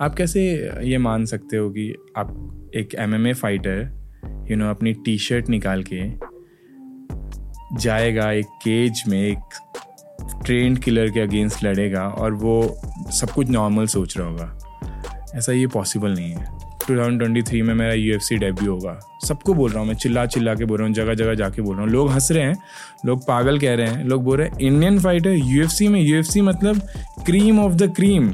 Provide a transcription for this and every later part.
आप कैसे ये मान सकते हो कि आप एक एमएमए फाइटर यू नो अपनी टी शर्ट निकाल के जाएगा एक केज में, एक ट्रेंड किलर के अगेंस्ट लड़ेगा और वो सब कुछ नॉर्मल सोच रहा होगा। ऐसा ये पॉसिबल नहीं है। 2023 में मेरा यू एफ़ डेब्यू होगा। सबको बोल रहा हूँ, मैं चिल्ला चिल्ला के बोल रहा हूँ, जगह जगह जाके बोल रहा हूँ। लोग हंस रहे हैं, लोग पागल कह रहे हैं, लोग बोल रहे हैं इंडियन फाइटर यूएफसी में यूएफसी मतलब cream of the cream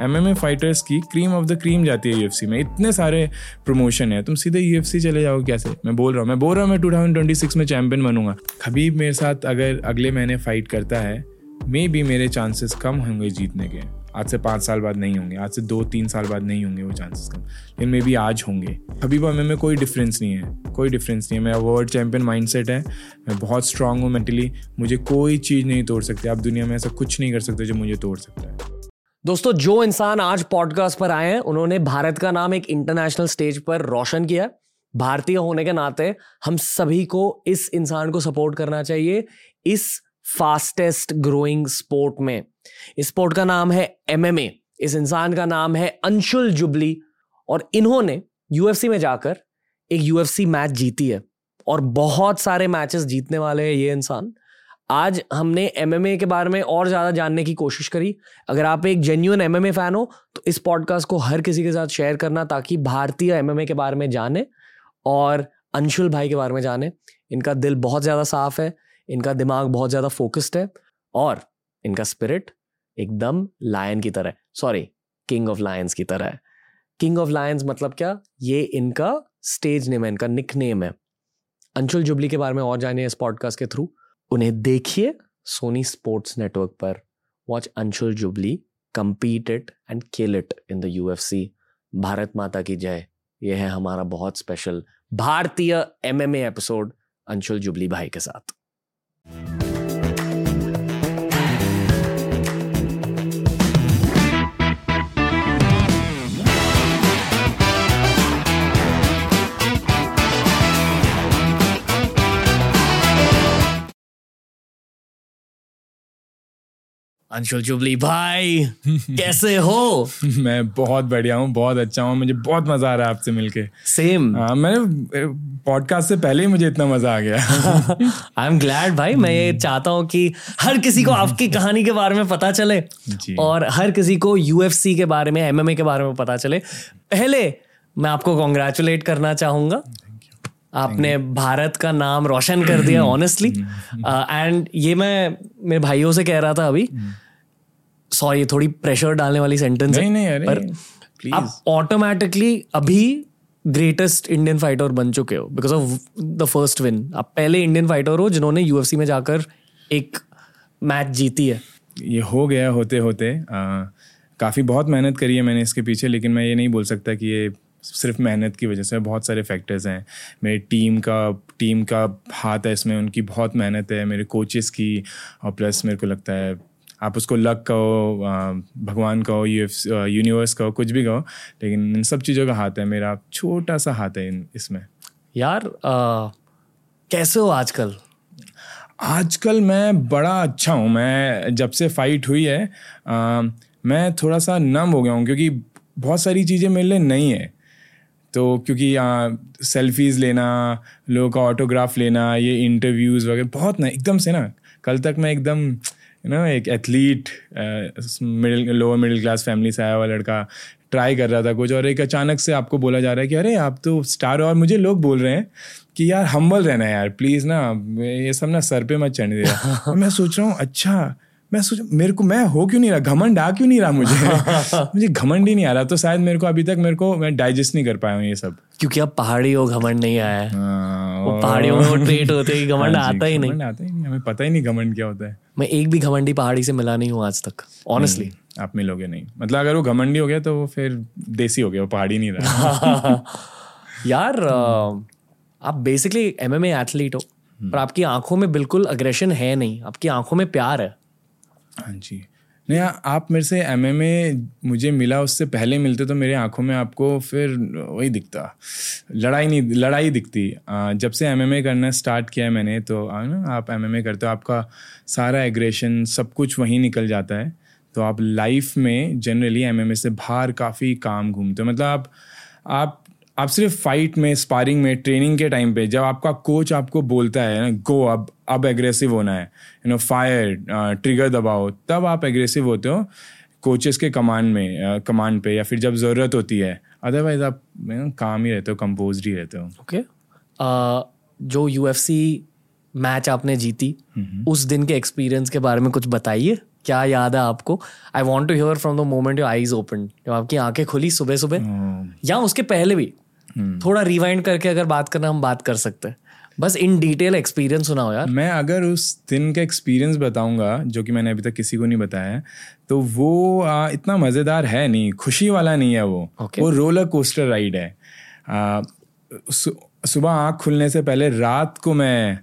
M M A fighters की क्रीम ऑफ़ द क्रीम जाती है यूएफसी में। इतने सारे प्रमोशन है। तुम सीधे यूएफसी चले जाओ कैसे मैं बोल रहा हूँ, मैं बोल रहा हूँ, मैं टू में चैंपियन बनूँगा। खबीब मेरे साथ अगर अगले महीने फाइट करता है मे बी मेरे चांसेस कम होंगे जीतने के। आज से पाँच साल बाद नहीं होंगे, आज से दो, तीन साल बाद नहीं होंगे वो चांसेस कम। लेकिन मे बी आज होंगे। अभी हमें में कोई डिफरेंस नहीं है। कोई डिफरेंस नहीं है। मेरा वर्ल्ड चैंपियन माइंडसेट है। मैं बहुत स्ट्रांग हूँ मेंटली मुझे कोई चीज़ नहीं तोड़ सकती। आप दुनिया में ऐसा कुछ नहीं कर सकते जो मुझे तोड़ सकता है। दोस्तों, जो इंसान आज पॉडकास्ट पर आए हैं, उन्होंने भारत का नाम एक इंटरनेशनल स्टेज पर रोशन किया भारतीय होने के नाते हम सभी को इस इंसान को सपोर्ट करना चाहिए इस फास्टेस्ट ग्रोइंग स्पोर्ट में। इस स्पोर्ट का नाम है एमएमए इस इंसान का नाम है अंशुल जुबली और इन्होंने यूएफसी में जाकर एक यूएफसी मैच जीती है और बहुत सारे मैचेस जीतने वाले हैं ये इंसान। आज हमने एमएमए के बारे में और ज़्यादा जानने की कोशिश करी। अगर आप एक जेन्यून एमएमए फ़ैन हो तो इस पॉडकास्ट को हर किसी के साथ शेयर करना ताकि भारतीय एमएमए के बारे में जाने और अंशुल भाई के बारे में जाने। इनका दिल बहुत ज़्यादा साफ़ है, इनका दिमाग बहुत ज़्यादा फोकस्ड है और इनका स्पिरिट एकदम लायन की तरह सॉरी किंग ऑफ़ लायंस की तरह है। किंग ऑफ़ लायंस मतलब क्या? ये इनका स्टेज नेम है, इनका निक नेम है। अंशुल जुबली के बारे में और जानिए इस पॉडकास्ट के थ्रू उन्हें देखिए सोनी स्पोर्ट्स नेटवर्क पर। Watch Anshul Jubli compete it and kill it in the UFC Bharat माता की जय। यह है हमारा बहुत स्पेशल भारतीय एमएमए एपिसोड अंशुल जुबली भाई के साथ। अंशुल जुबली भाई कैसे हो मैं बहुत बढ़िया हूँ बहुत अच्छा हूँ मुझे बहुत मज़ा आ रहा है आपसे मिलके। सेम हाँ मैंने पॉडकास्ट से पहले ही मुझे इतना मज़ा आ गया। आई एम ग्लैड भाई मैं ये चाहता हूँ कि हर किसी को आपकी कहानी के बारे में पता चले और हर किसी को यूएफसी के बारे में एमएमए के बारे में पता चले। पहले मैं आपको कॉन्ग्रेचुलेट करना चाहूँगा। आपने भारत का नाम रोशन कर दिया ऑनेस्टली एंड uh, ये मैं मेरे भाइयों से कह रहा था अभी। सॉरी थोड़ी प्रेशर डालने वाली सेंटेंस है नहीं अरे पर आप ऑटोमेटिकली अभी ग्रेटेस्ट इंडियन फाइटर बन चुके हो because of the first win आप पहले इंडियन फाइटर हो जिन्होंने यूएफसी में जाकर एक मैच जीती है। ये हो गया होते होते काफ़ी बहुत मेहनत करी है मैंने इसके पीछे लेकिन मैं ये नहीं बोल सकता कि ये सिर्फ़ मेहनत की वजह से बहुत सारे फैक्टर्स हैं। मेरी टीम का टीम का हाथ है इसमें उनकी बहुत मेहनत है मेरे कोचेस की और प्लस मेरे को लगता है आप उसको लक कहो भगवान कहो यूनिवर्स कहो कुछ भी कहो लेकिन इन सब चीज़ों का हाथ है मेरा छोटा सा हाथ है इन इसमें। यार आ, कैसे हो आजकल? आजकल मैं बड़ा अच्छा हूँ मैं जब से फाइट हुई है आ, मैं थोड़ा सा नम हो गया हूँ क्योंकि बहुत सारी चीज़ें मेरे लिए नहीं है। तो क्योंकि सेल्फीज़ लेना लोगों का ऑटोग्राफ लेना ये इंटरव्यूज़ वगैरह बहुत ना एकदम से ना कल तक मैं एकदम यू नो एक athlete middle lower middle class family से आया हुआ लड़का ट्राई कर रहा था कुछ और एक अचानक से आपको बोला जा रहा है कि अरे आप तो स्टार और मुझे लोग बोल रहे हैं कि यार हम्बल रहना है यार प्लीज़ ना ये सब ना सर पे मत चढ़ने दे मैं सोच रहा हूँ अच्छा मैं सोच मेरे को मैं हो क्यों नहीं रहा? घमंड आ क्यों नहीं रहा मुझे? मुझे घमंड ही नहीं आ रहा। तो शायद मेरे को अभी तक मेरे को मैं डाइजेस्ट नहीं कर पाया हूँ ये सब। क्योंकि अब पहाड़ी हो घमंड नहीं आया है। हाँ, वो पहाड़ियों में वो ट्रेट होते हैं घमंड हाँ आता ही नहीं। आता ही नहीं। हमें पता ही नहीं घमंड क्या होता है। मैं एक भी घमंडी पहाड़ी से मिला नहीं हूँ आज तक ऑनेस्टली आप मिलोगे नहीं। मतलब अगर वो घमंडी हो गया तो वो फिर देसी हो गया वो पहाड़ी नहीं रहा। यार आप बेसिकली एम एम एथलीट हो हम्म। पर आपकी आँखों में बिल्कुल अग्रेशन है नहीं। आपकी आँखों में प्यार है। हाँ जी। नहीं, आप मेरे से एमएमए मुझे मिला, उससे पहले मिलते तो मेरे आँखों में आपको फिर वही दिखता। लड़ाई नहीं, लड़ाई दिखती। जब से एमएमए करना स्टार्ट किया है मैंने तो ना, आप एमएमए करते हो, आपका सारा एग्रेशन सब कुछ वहीं निकल जाता है। तो आप लाइफ में जनरली एमएमए से बाहर काफ़ी काम घूमते हो। मतलब आप आप आप सिर्फ़ फाइट में स्पारिंग में ट्रेनिंग के टाइम पे जब आपका कोच आपको बोलता है ना गो अब अब एग्रेसिव होना है यू नो फायर ट्रिगर दबाओ तब आप एग्रेसिव होते हो कोचेस के कमांड में कमांड पे या फिर जब ज़रूरत होती है। अदरवाइज़ आप काम ही रहते हो कंपोज ही रहते हो। Okay okay. uh, जो यूएफसी मैच आपने जीती उस दिन के एक्सपीरियंस के बारे में कुछ बताइए। क्या याद है आपको? I want to hear from the moment your eyes open जब आपकी आँखें खुली सुबह सुबह या उसके पहले भी। थोड़ा रिवाइंड करके अगर बात करना हम बात कर सकते हैं। बस इन डिटेल एक्सपीरियंस सुनाओ यार। मैं अगर उस दिन का एक्सपीरियंस बताऊँगा जो कि मैंने अभी तक किसी को नहीं बताया है तो वो आ, इतना मज़ेदार है नहीं खुशी वाला नहीं है वो। Okay. वो रोलर कोस्टर राइड है। सुबह आँख खुलने से पहले रात को मैं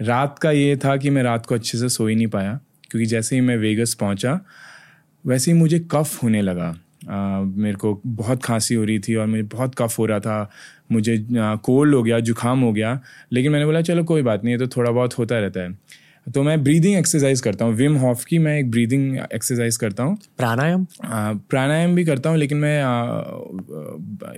रात का ये था कि मैं रात को अच्छे से सो ही नहीं पाया क्योंकि जैसे ही मैं वेगस पहुँचा वैसे ही मुझे कफ होने लगा। आ, मेरे को बहुत खांसी हो रही थी और मुझे बहुत कफ हो रहा था। मुझे कोल्ड हो गया जुकाम हो गया। लेकिन मैंने बोला चलो कोई बात नहीं है तो थोड़ा बहुत होता रहता है। तो मैं ब्रीदिंग एक्सरसाइज करता हूँ। विम हॉफ की मैं एक ब्रीदिंग एक्सरसाइज करता हूँ। प्राणायाम? प्राणायाम भी करता हूँ लेकिन मैं आ,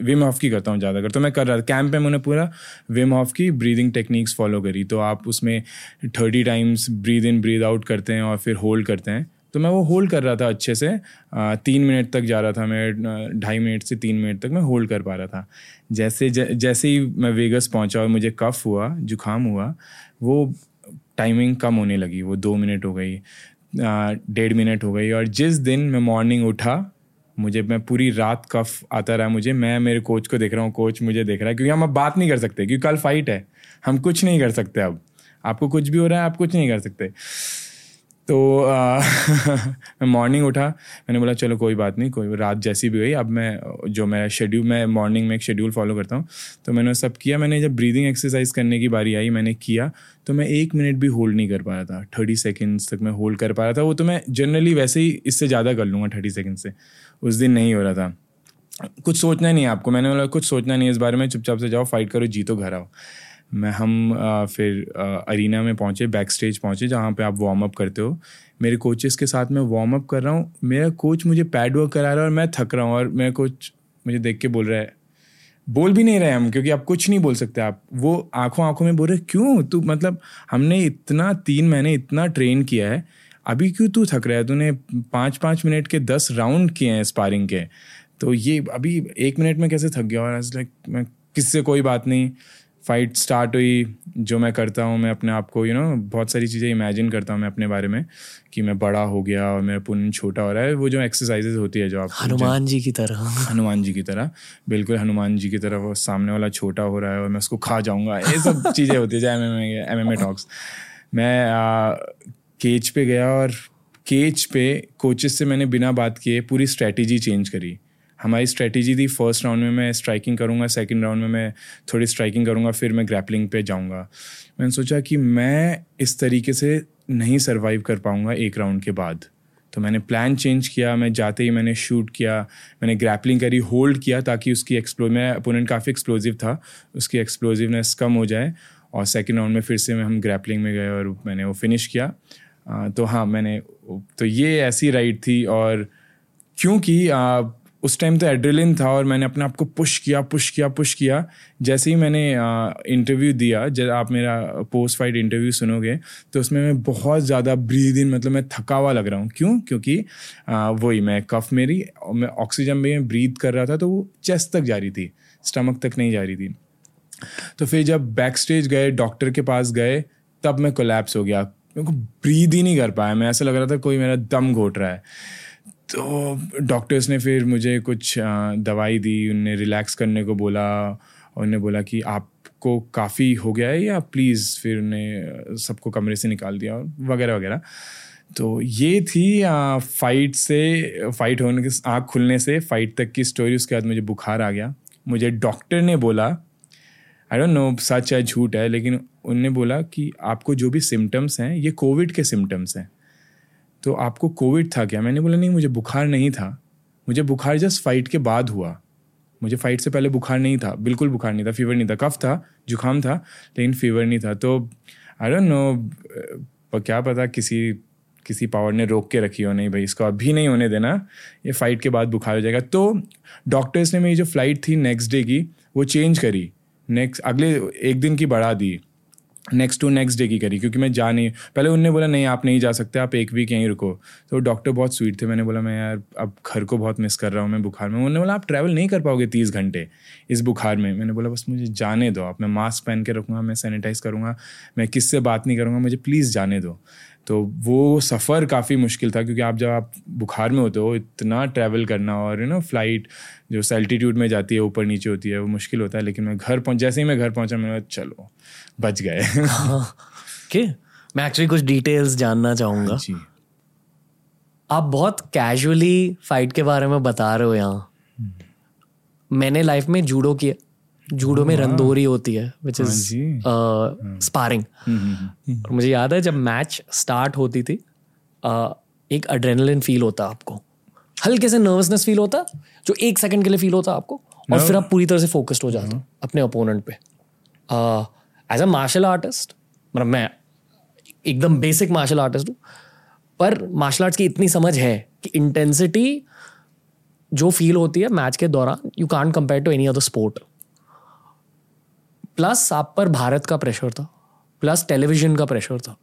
विम हॉफ की करता हूँ ज़्यादातर। तो मैं कर रहा था। कैंप में मैंने पूरा विम हॉफ की ब्रीदिंग टेक्निक्स फॉलो करी। तो आप उसमें thirty times breathe in breathe out करते हैं और फिर होल्ड करते हैं। तो मैं वो होल्ड कर रहा था अच्छे से तीन मिनट तक जा रहा था मैं ढाई मिनट से तीन मिनट तक मैं होल्ड कर पा रहा था। जैसे ज, जैसे ही मैं वेगस पहुँचा और मुझे कफ हुआ जुकाम हुआ वो टाइमिंग कम होने लगी वो दो मिनट हो गई डेढ़ मिनट हो गई और जिस दिन मैं मॉर्निंग उठा मुझे मैं पूरी रात कफ आता रहा मुझे मैं मेरे कोच को देख रहा हूँ कोच मुझे देख रहा है क्योंकि हम अब बात नहीं कर सकते क्योंकि कल फाइट है हम कुछ नहीं कर सकते अब आपको कुछ भी हो रहा है आप कुछ नहीं कर सकते। तो मैं मॉर्निंग उठा, मैंने बोला, चलो, कोई बात नहीं, कोई रात जैसी भी गई अब मैं, जो मेरा शेड्यूल मैं मॉर्निंग में एक शेड्यूल फॉलो करता हूँ। तो मैंने सब किया, मैंने जब ब्रीदिंग एक्सरसाइज करने की बारी आई, मैंने किया तो मैं एक मिनट भी होल्ड नहीं कर पा रहा था थर्टी सेकेंड्स तक मैं होल्ड कर पा रहा था, वो तो मैं जनरली वैसे ही इससे ज़्यादा कर लूँगा थर्टी सेकेंड से, उस दिन नहीं हो रहा था। कुछ सोचना नहीं आपको, मैंने बोला, कुछ सोचना नहीं इस बारे में, चुपचाप से जाओ फाइट करो, जीतो, घर आओ। मैं हम आ, फिर अरीना में पहुँचे बैक स्टेज पहुँचे जहाँ पे आप वार्म अप करते हो। मेरे कोचेस के साथ मैं वार्म अप कर रहा हूँ। मेरा कोच मुझे पैड वर्क करा रहा है और मैं थक रहा हूँ और मेरा कोच मुझे देख के बोल रहा है बोल भी नहीं रहे हम क्योंकि आप कुछ नहीं बोल सकते आप। वो आँखों आँखों में बोल रहे क्यों? तू मतलब हमने इतना तीन महीने इतना ट्रेन किया है अभी क्यों तू थक रहा है? तूने पाँच पाँच मिनट के दस राउंड किए हैं स्पारिंग के। तो ये अभी एक मिनट में कैसे थक गया? और लाइक मैं किससे? कोई बात नहीं। फाइट स्टार्ट हुई जो मैं करता हूँ मैं अपने आप को यू नो बहुत सारी चीज़ें इमेजिन करता हूँ मैं अपने बारे में कि मैं बड़ा हो गया और मेरा पुण्य छोटा हो रहा है। वो जो एक्सरसाइजेज होती है जो आप हनुमान जी की तरह। हनुमान जी की तरह बिल्कुल हनुमान जी की तरह वो सामने वाला छोटा हो रहा है और मैं उसको खा जाऊँगा। ये सब चीज़ें होती है जैसे एम एम टॉक्स मैं केच पे गया और केच पे कोचेस से मैंने बिना बात किए पूरी स्ट्रेटेजी चेंज करी। हमारी स्ट्रेटेजी थी फ़र्स्ट राउंड में मैं स्ट्राइकिंग करूँगा सेकंड राउंड में मैं थोड़ी स्ट्राइकिंग करूँगा, फिर मैं ग्रैपलिंग पे जाऊँगा। मैंने सोचा कि मैं इस तरीके से नहीं सर्वाइव कर पाऊँगा एक राउंड के बाद। तो मैंने प्लान चेंज किया, मैं जाते ही मैंने शूट किया, मैंने ग्रैपलिंग करी होल्ड किया ताकि उसकी एक्सप्लो मेरा अपोनेंट काफ़ी एक्सप्लोजिव था, उसकी एक्सप्लोजिवनेस कम हो जाए और सेकेंड राउंड में फिर से मैं हम ग्रैपलिंग में गए और मैंने वो फिनिश किया। तो हाँ मैंने तो ये ऐसी राइड थी और क्योंकि उस टाइम तो एड्रेलिन था और मैंने अपने आप को पुश किया पुश किया पुश किया। जैसे ही मैंने इंटरव्यू दिया जब आप मेरा पोस्ट फाइट इंटरव्यू सुनोगे तो उसमें मैं बहुत ज़्यादा ब्रीद इन मतलब मैं थका हुआ लग रहा हूँ। क्यों? क्योंकि वही मैं कफ मेरी, मैं ऑक्सीजन में ब्रीद कर रहा था तो वो चेस्ट तक जा रही थी स्टमक तक नहीं जा रही थी। तो फिर जब बैक स्टेज गए डॉक्टर के पास गए, तब मैं कोलैप्स हो गया। मेरे को ब्रीद ही नहीं कर पाया। मैं ऐसा लग रहा था कोई मेरा दम घोट रहा है। तो डॉक्टर्स ने फिर मुझे कुछ दवाई दी, उनने रिलैक्स करने को बोला और उन्हें बोला कि आपको काफ़ी हो गया है या प्लीज़ फिर उन्हें सबको कमरे से निकाल दिया और वगैरह वगैरह। तो ये थी फाइट से फाइट होने के, आँख खुलने से फाइट तक की स्टोरी उसके बाद मुझे बुखार आ गया। मुझे डॉक्टर ने बोला आई डोंट नो सच है, झूठ है, लेकिन उनने बोला कि आपको जो भी सिम्टम्स हैं, ये कोविड के सिम्टम्स हैं। तो आपको कोविड था क्या? मैंने बोला, नहीं, मुझे बुखार नहीं था। मुझे बुखार जस्ट फाइट के बाद हुआ। मुझे फाइट से पहले बुखार नहीं था। बिल्कुल बुखार नहीं था फीवर नहीं था। कफ था, जुकाम था, लेकिन फीवर नहीं था। तो आई डोंट नो क्या पता किसी किसी पावर ने रोक के रखी हो। नहीं भाई, इसको अभी नहीं होने देना। ये फाइट के बाद बुखार हो जाएगा। तो डॉक्टर्स ने मेरी जो फ़्लाइट थी नेक्स्ट डे की, वो चेंज करी। नेक्स्ट अगले एक दिन की बढ़ा दी। नेक्स्ट टू नेक्स्ट डे की करी, क्योंकि मैं जा नहीं, पहले उनने बोला, नहीं, आप नहीं जा सकते, आप एक वीक यहीं रुको. तो डॉक्टर बहुत स्वीट थे, मैंने बोला, मैं यार, अब घर को बहुत मिस कर रहा हूँ, मैं बुखार में उन्होंने बोला, आप ट्रैवल नहीं कर पाओगे तीस घंटे इस बुखार में। मैंने बोला, बस मुझे जाने दो, आप मैं मास्क पहन के रखूँगा, मैं सैनिटाइज करूँगा, मैं किससे बात नहीं करूँगा, मुझे प्लीज़ जाने दो। तो वो सफ़र काफ़ी मुश्किल था क्योंकि आप जब आप बुखार में होते हो इतना ट्रैवल करना और यू नो फ़्लाइट जो सेल्टीट्यूड में जाती है ऊपर नीचे होती है वो मुश्किल होता है। लेकिन मैं घर पहुँच जैसे ही मैं घर पहुँचा मैंने चलो बच गए। के मैं एक्चुअली कुछ डिटेल्स जानना चाहूँगा। हाँ जी। आप बहुत कैजुअली फाइट के बारे में बता रहे हो यहाँ। मैंने लाइफ में जूडो किया जूडो में रंदोरी होती है विच इज़ स्पारिंग और मुझे याद है जब मैच स्टार्ट होती थी uh, एक अड्रेनलिन फील होता आपको। हल्के से नर्वसनेस फील होता जो एक सेकंड के लिए फील होता आपको और फिर आप पूरी तरह से फोकस्ड हो जाते हो अपने अपोनेंट पे। एज अ मार्शल आर्टिस्ट मतलब मैं एकदम बेसिक मार्शल आर्टिस्ट हूँ पर मार्शल आर्ट्स की इतनी समझ है कि इंटेंसिटी जो फील होती है मैच के दौरान you can't compare to any other sport plus आप पर भारत का प्रेशर था. प्लस टेलीविज़न का प्रेशर था.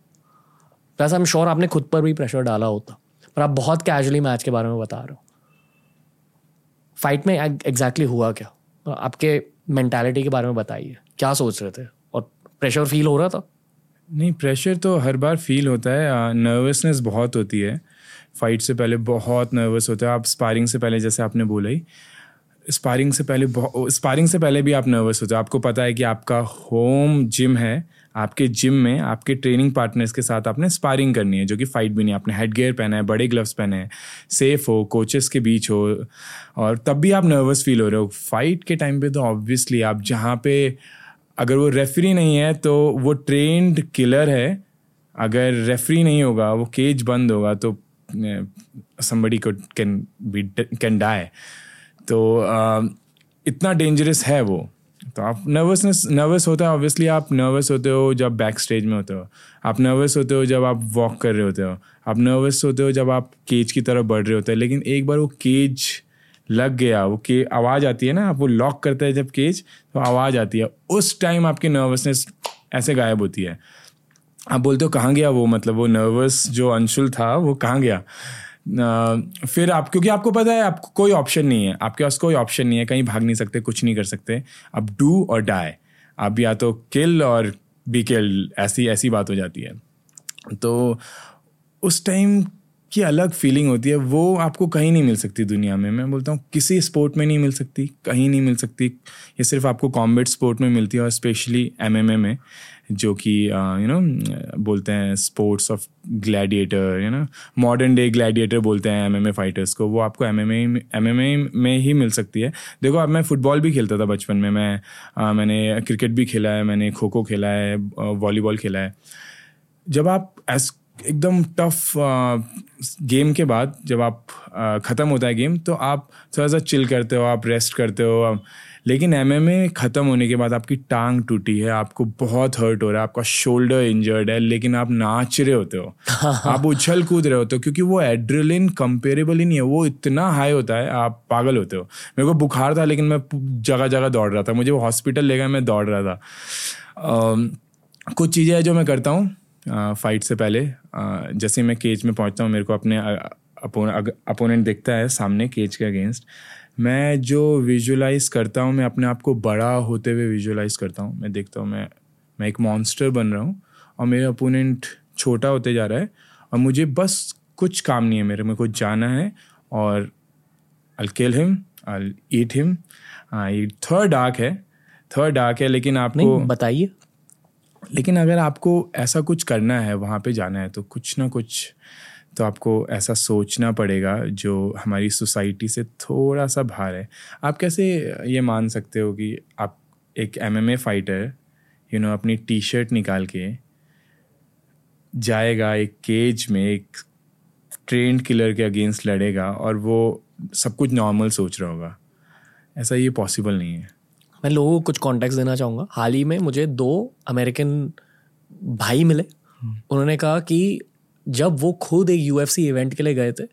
प्लस आई एम श्योर आपने खुद पर भी प्रेशर डाला होता. पर आप बहुत कैजुअली मैच के बारे में बता रहे हो. फाइट में एग्जैक्टली exactly हुआ क्या? आपके मेंटालिटी के बारे में बताइए. क्या सोच रहे थे? और प्रेशर फील हो रहा था? नहीं प्रेशर तो हर बार फील होता है. नर्वसनेस बहुत होती है. फाइट से पहले बहुत नर्वस होता है. आप स्पारिंग से पहले जैसे आपने बोला ही स्पारिंग से पहले स्पारिंग से पहले भी आप नर्वस होते हो आपको पता है कि आपका होम जिम है, आपके जिम में आपके ट्रेनिंग पार्टनर्स के साथ आपने स्पारिंग करनी है, जो कि फाइट भी नहीं आपने हेड गेयर पहना है, बड़े ग्लव्स पहने हैं सेफ़ हो कोचेस के बीच हो, और तब भी आप नर्वस फील हो रहे हो। फाइट के टाइम पे तो ऑब्वियसली आप जहाँ पे, अगर वो रेफरी नहीं है तो वो ट्रेंड किलर है। अगर रेफरी नहीं होगा, वो केज बंद होगा तो समबडी को कैन बी कैन डाई तो इतना डेंजरस है वो। तो आप नर्वसनेस नर्वस होता है ऑब्वियसली आप नर्वस होते हो जब बैक स्टेज में होते हो। आप नर्वस होते हो जब आप वॉक कर रहे होते हो। आप नर्वस होते हो जब आप केज की तरफ़ बढ़ रहे होते हैं। लेकिन एक बार वो केज लग गया, वो के, आवाज़ आती है ना, आप वो लॉक करते हैं जब केज तो आवाज़ आती है। उस टाइम आपकी नर्वसनेस ऐसे गायब होती है। आप बोलते हो, कहाँ गया वो? मतलब वो नर्वस जो अंशुल था, वो कहाँ गया? फिर आप, क्योंकि आपको पता है, आपको कोई ऑप्शन नहीं है। आपके पास कोई ऑप्शन नहीं है, कहीं भाग नहीं सकते, कुछ नहीं कर सकते। अब डू और डाई आप या तो किल और बी किल ऐसी ऐसी बात हो जाती है। तो उस टाइम की अलग फीलिंग होती है। वो आपको कहीं नहीं मिल सकती दुनिया में। मैं बोलता हूँ, किसी स्पोर्ट में नहीं मिल सकती, कहीं नहीं मिल सकती। ये सिर्फ़ आपको कॉम्बेट स्पोर्ट में मिलती है और स्पेशली एमएमए में। जो कि यू नो बोलते हैं sports of gladiator you know modern day gladiator बोलते हैं एमएमए फाइटर्स को। वो आपको एमएमए एमएमए में ही मिल सकती है। देखो अब मैं फुटबॉल भी खेलता था बचपन में। मैं आ, मैंने क्रिकेट भी खेला है मैंने खो खो खेला है वॉलीबॉल खेला है। जब आप एस एकदम टफ गेम के बाद जब आप ख़त्म होता है गेम तो आप थोड़ा सा चिल करते हो आप रेस्ट करते हो लेकिन एम एम ए ख़त्म होने के बाद आपकी टांग टूटी है आपको बहुत हर्ट हो रहा है आपका शोल्डर इंजर्ड है लेकिन आप नाच रहे होते हो। आप उछल कूद रहे होते हो क्योंकि वो एड्रेलिन कंपेरेबल ही नहीं है वो इतना हाई होता है आप पागल होते हो। मेरे को बुखार था लेकिन मैं जगह जगह दौड़ रहा था। मुझे वो हॉस्पिटल ले गए मैं दौड़ रहा था। कुछ चीज़ें हैं जो मैं करता हूँ फाइट से पहले। जैसे मैं केज में पहुँचता हूँ मेरे को अपने अपोनेंट दिखता है सामने केज के अगेंस्ट मैं जो विजुलाइज करता हूँ मैं अपने आप को बड़ा होते हुए विजुलाइज करता हूँ। मैं देखता हूँ मैं मैं एक मॉन्स्टर बन रहा हूँ और मेरे अपोनेंट छोटा होते जा रहा है और मुझे बस कुछ काम नहीं है मेरे में कुछ जाना है और I'll kill him I'll eat him ये थर्ड आर्क है थर्ड आर्क है लेकिन आपको बताइए। लेकिन अगर आपको ऐसा कुछ करना है वहाँ पे जाना है तो कुछ ना कुछ तो आपको ऐसा सोचना पड़ेगा जो हमारी सोसाइटी से थोड़ा सा बाहर है। आप कैसे ये मान सकते हो कि आप एक एमएमए फाइटर यू नो अपनी टी शर्ट निकाल के जाएगा एक केज में एक ट्रेंड किलर के अगेंस्ट लड़ेगा और वो सब कुछ नॉर्मल सोच रहा होगा। ऐसा ये पॉसिबल नहीं है। मैं लोगों को कुछ कॉन्टेक्ट देना चाहूँगा। हाल ही में मुझे दो अमेरिकन भाई मिले। उन्होंने कहा कि जब वो खुद एक यूएफसी इवेंट के लिए गए थे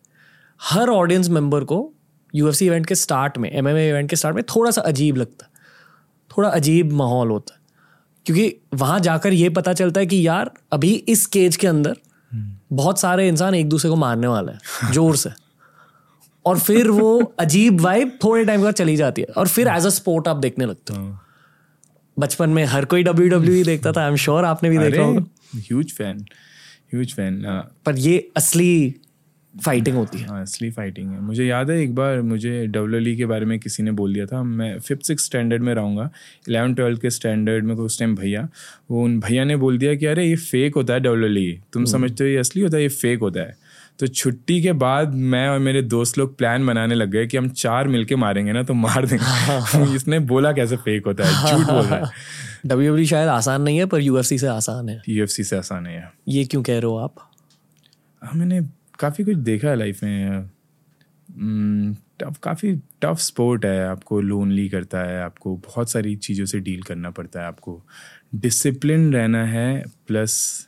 हर ऑडियंस मेंबर को यूएफसी इवेंट के स्टार्ट में एमएमए इवेंट के स्टार्ट में थोड़ा सा अजीब लगता थोड़ा अजीब माहौल होता क्योंकि वहाँ जाकर ये पता चलता है कि यार अभी इस केज के अंदर बहुत सारे इंसान एक दूसरे को मारने वाले हैं ज़ोर से। और फिर वो अजीब वाइब थोड़े टाइम बाद चली जाती है। और फिर एज अ स्पोर्ट आप देखने लगते हो। हाँ। बचपन में हर कोई डब्ल्यू डब्ल्यू देखता था आई एम श्योर आपने भी देखा होगा। ह्यूज फ़ैन ह्यूज फ़ैन पर ये असली फाइटिंग होती है। हाँ असली फाइटिंग है। मुझे याद है एक बार मुझे डब्ल्यू के बारे में किसी ने बोल दिया था। मैं फिफ्थ सिक्स स्टैंडर्ड में रहूँगा। इलेवन ट्वेल्थ के स्टैंडर्ड में उस टाइम भैया वो उन भैया ने बोल दिया कि अरे ये फेक होता है डब्ल्यू तुम समझते हो ये असली होता है ये फेक होता है। तो छुट्टी के बाद मैं और मेरे दोस्त लोग प्लान बनाने लग गए कि हम चार मिलके मारेंगे ना तो मार देंगे। इसने बोला कैसे फेक होता है? झूठ बोल रहा है। डब्ल्यू शायद आसान नहीं है पर यूएफसी से आसान है। यूएफसी से आसान है ये क्यों कह रहे हो आप? हाँ मैंने काफ़ी कुछ देखा है लाइफ में टफ काफ़ी टफ स्पोर्ट है आपको लोनली करता है आपको बहुत सारी चीज़ों से डील करना पड़ता है आपको डिसिप्लिन रहना है प्लस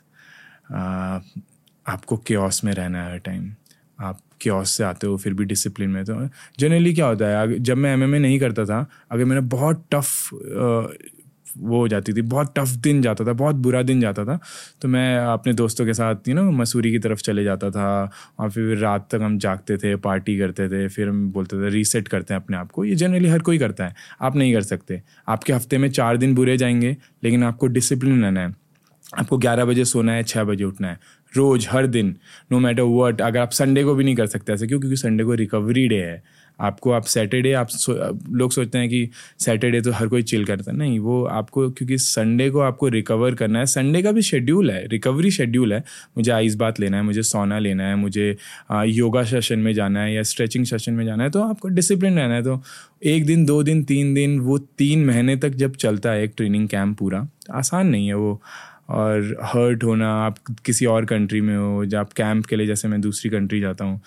आपको क्योस में रहना है हर टाइम आप क्योस से आते हो, फिर भी डिसिप्लिन में तो जनरली क्या होता है जब मैं एमएमए नहीं करता था, अगर मेरा बहुत टफ वो हो जाती थी, बहुत टफ दिन जाता था, बहुत बुरा दिन जाता था तो मैं अपने दोस्तों के साथ यू नो मसूरी की तरफ़ चले जाता था, और फिर रात तक हम जागते थे पार्टी करते थे, फिर हम बोलते थे रीसेट करते हैं अपने आप को, ये जनरली हर कोई करता है, आप नहीं कर सकते. आपके हफ़्ते में चार दिन बुरे जाएँगे, लेकिन आपको डिसिप्लिन रहना है. आपको ग्यारह बजे सोना है छः बजे उठना है. रोज हर दिन नो मैटर वर्ट अगर आप संडे को भी नहीं कर सकते ऐसे क्यों? क्योंकि संडे को रिकवरी डे है। आपको आप सैटरडे आप सो, लोग सोचते हैं कि सैटरडे तो हर कोई चिल करता है। नहीं वो आपको क्योंकि संडे को आपको रिकवर करना है। संडे का भी शेड्यूल है रिकवरी शेड्यूल है। मुझे आइस बात लेना है मुझे सोना लेना है मुझे आ, योगा सेशन में जाना है या स्ट्रेचिंग सेशन में जाना है तो आपको डिसिप्लिन रहना है। तो एक दिन दो दिन तीन दिन वो तीन महीने तक जब चलता है एक ट्रेनिंग कैंप पूरा आसान नहीं है वो। और हर्ट होना, आप किसी और कंट्री में हो जब आप कैंप के लिए, जैसे मैं दूसरी कंट्री जाता हूँ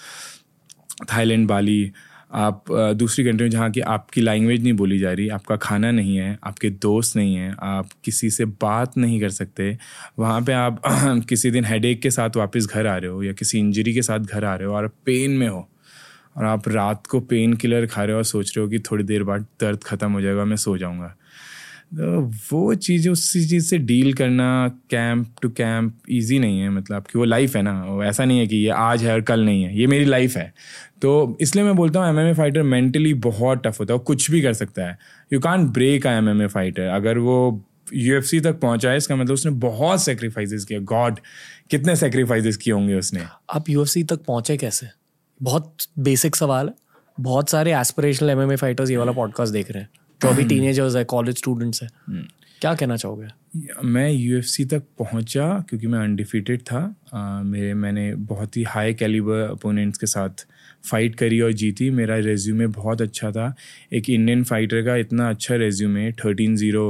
थाईलैंड बाली आप दूसरी कंट्री में जहाँ की आपकी लैंग्वेज नहीं बोली जा रही, आपका खाना नहीं है, आपके दोस्त नहीं हैं, आप किसी से बात नहीं कर सकते, वहाँ पे आप किसी दिन हेडेक के साथ वापस घर आ रहे हो, या किसी इंजरी के साथ घर आ रहे हो, और पेन में हो, और आप रात को पेन किलर खा रहे हो और सोच रहे हो कि थोड़ी देर बाद दर्द ख़त्म हो जाएगा, मैं सो जाऊँगा। वो चीज़, उस चीज़ से डील करना कैंप टू कैंप इजी नहीं है मतलब कि वो लाइफ है ना ऐसा नहीं है कि ये आज है और कल नहीं है, ये मेरी लाइफ है। तो इसलिए मैं बोलता हूँ एम फाइटर मेंटली बहुत टफ होता है, वो कुछ भी कर सकता है। You can't break uh M fighter अगर वो यूएफसी तक पहुँचा है, इसका मतलब उसने बहुत सेक्रीफाइसेस किया गॉड कितने सेक्रीफाइसेस किए होंगे उसने। आप यूएफसी तक पहुँचे कैसे? बहुत बेसिक सवाल है, बहुत सारे एस्पिरेशनल एमएमए फाइटर्स ये वाला पॉडकास्ट देख रहे हैं। तो अभी टीनेजर्स है कॉलेज स्टूडेंट्स है। क्या कहना चाहोगे? मैं यू तक पहुँचा क्योंकि मैं अनडिफिटेड था। आ, मेरे मैंने बहुत ही हाई कैलिबर अपोनेंट्स के साथ फाइट करी और जीती। मेरा रेज्यूमे बहुत अच्छा था। एक इंडियन फाइटर का इतना अच्छा resume thirteen zero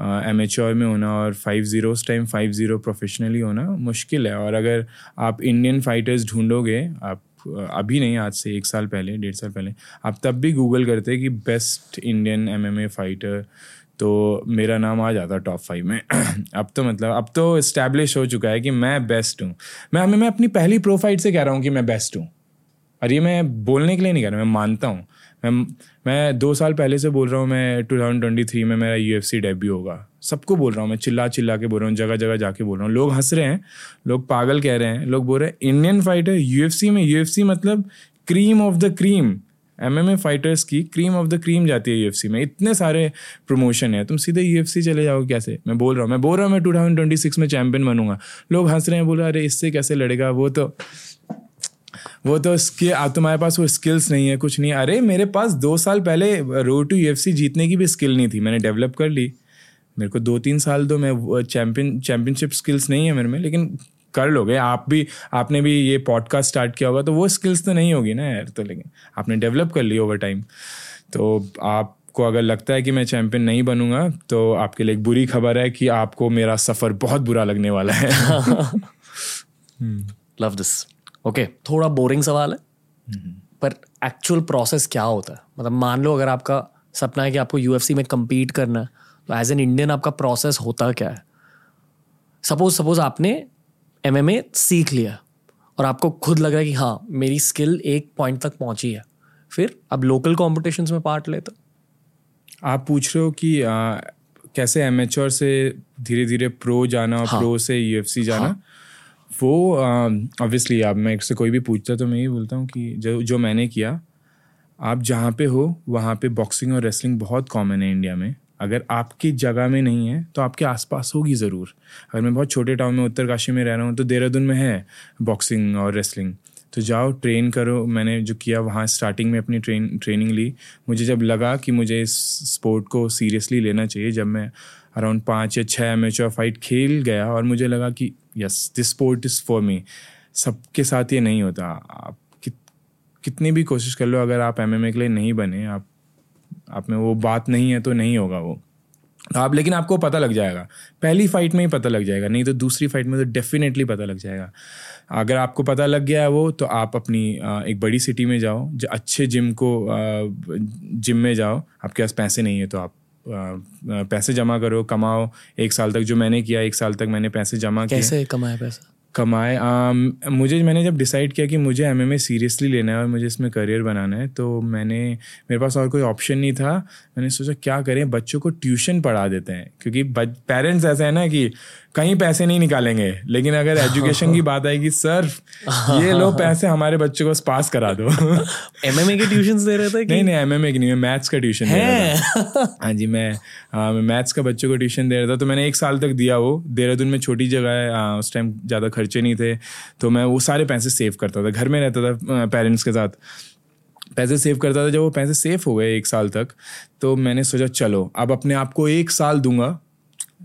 M H में होना और फाइव ज़ीरो उस टाइम फाइव ज़ीरो प्रोफेशनली होना मुश्किल है। और अगर आप इंडियन फाइटर्स ढूंढोगे आप अभी नहीं, आज से एक साल पहले, डेढ़ साल पहले। आप तब भी गूगल करते कि बेस्ट इंडियन एमएमए फाइटर तो मेरा नाम आ जाता टॉप फाइव में। अब तो मतलब अब तो इस्टेब्लिश हो चुका है कि मैं बेस्ट हूँ। मैं हमें मैं अपनी पहली प्रोफाइट से कह रहा हूँ कि मैं बेस्ट हूँ। और ये मैं बोलने के लिए नहीं कह रहा, मैं मानता हूँ। मैं मैं दो साल पहले से बोल रहा हूँ, मैं टू थाउज़ेंड ट्वेंटी थ्री में मेरा यू एफ़ सी डेब्यू होगा। सबको बोल रहा हूँ, मैं चिल्ला चिल्ला के बोल रहा हूँ जगह जगह जाके बोल रहा हूँ। लोग हंस रहे हैं, लोग पागल कह रहे हैं, लोग बोल रहे हैं Indian fighter U F C में यू एफ़ सी मतलब cream of the cream M M A fighters की क्रीम ऑफ़ द क्रीम जाती है यू एफ़ सी में। इतने सारे प्रमोशन है। तुम सीधे यू एफ़ सी चले जाओ कैसे? मैं बोल रहा हूँ, मैं बोल रहा हूँ, मैं टू थाउज़ेंड ट्वेंटी सिक्स में चैंपियन बनूँगा। लोग हंस रहे हैं, बोल रहे अरे, इससे कैसे लड़ेगा? वो तो वो तो स्किल तुम्हारे पास वो स्किल्स नहीं है कुछ नहीं अरे मेरे पास दो साल पहले रोड टू यूएफसी जीतने की भी स्किल नहीं थी। मैंने डेवलप कर ली। मेरे को दो तीन साल तो मैं चैम्पियन चैम्पियनशिप स्किल्स नहीं है मेरे में लेकिन कर लोगे। आप भी आपने भी ये पॉडकास्ट स्टार्ट किया होगा तो वो स्किल्स तो नहीं होगी ना यार तो लेकिन आपने डेवलप कर ली ओवर टाइम तो आपको अगर लगता है कि मैं चैम्पियन नहीं बनूँगा तो आपके लिए एक बुरी खबर है कि आपको मेरा सफ़र बहुत बुरा लगने वाला है। लव दिस ओके okay, थोड़ा बोरिंग सवाल है हम्म। पर एक्चुअल प्रोसेस क्या होता है मतलब मान लो अगर आपका सपना है कि आपको यूएफसी में कम्पीट करना है तो एज एन इंडियन आपका प्रोसेस होता क्या है सपोज़ सपोज़ आपने एम सीख लिया और आपको खुद लग रहा है कि हाँ मेरी स्किल एक पॉइंट तक पहुँची है फिर अब लोकल कॉम्पिटिशन में पार्ट लेते आप पूछ रहे हो कि आ, कैसे एमेच्योर से धीरे धीरे प्रो जाना और हाँ। प्रो से यूएफसी जाना हाँ। वो ऑब्वियसली आप, मैं से कोई भी पूछता तो मैं ये बोलता हूँ कि जो जो मैंने किया, आप जहाँ पे हो, वहाँ पे बॉक्सिंग और रेसलिंग बहुत कॉमन है इंडिया में। अगर आपकी जगह में नहीं है तो आपके आसपास होगी ज़रूर। अगर मैं बहुत छोटे टाउन में, उत्तरकाशी में रह रहा हूँ तो देहरादून में है बॉक्सिंग और रेसलिंग तो जाओ ट्रेन करो। मैंने जो किया, वहाँ स्टार्टिंग में अपनी ट्रेन ट्रेनिंग ली। मुझे जब लगा कि मुझे इस स्पोर्ट को सीरियसली लेना चाहिए, जब मैं अराउंड पाँच या छः एमेचर फाइट खेल गया और मुझे लगा कि yes this sport is for me सबके साथ ये नहीं होता। आप कित, कितनी भी कोशिश कर लो अगर आप एमएमए के लिए नहीं बने आप आप में वो बात नहीं है तो नहीं होगा वो। आप लेकिन आपको पता लग जाएगा। पहली फाइट में ही पता लग जाएगा नहीं तो दूसरी फाइट में तो डेफिनेटली पता लग जाएगा। अगर आपको पता लग गया है वो तो आप अपनी एक बड़ी सिटी में जाओ जो अच्छे जिम को जिम में जाओ आपके पास पैसे नहीं है तो आप पैसे जमा करो कमाओ। एक साल तक जो मैंने किया एक साल तक मैंने पैसे जमा किए। कैसे कमाए पैसा? कमाए मुझे मैंने जब डिसाइड किया कि मुझे एम एम सीरियसली लेना है और मुझे इसमें करियर बनाना है तो मैंने मेरे पास और कोई ऑप्शन नहीं था। मैंने सोचा क्या करें? बच्चों को ट्यूशन पढ़ा देते हैं। क्योंकि पेरेंट्स ऐसे हैं ना कि कहीं पैसे नहीं निकालेंगे। लेकिन अगर एजुकेशन की बात आएगी सर ये लो पैसे हमारे बच्चों को पास करा दो। एमएमए के ट्यूशन दे रहे थे कि? नहीं नहीं एमएमए की नहीं मैं मैथ्स का ट्यूशन दे रहा था। हाँ। जी मैं आ, मैं मैथ्स का बच्चों को ट्यूशन दे रहा था। तो मैंने एक साल तक दिया वो। देहरादून में छोटी जगह है आ, उस टाइम ज़्यादा खर्चे नहीं थे। तो मैं वो सारे पैसे सेव करता था। घर में रहता था पेरेंट्स के साथ। पैसे सेव करता था। जब वो पैसे सेव हो गए एक साल तक तो मैंने सोचा चलो अब अपने आप को एक साल दूँगा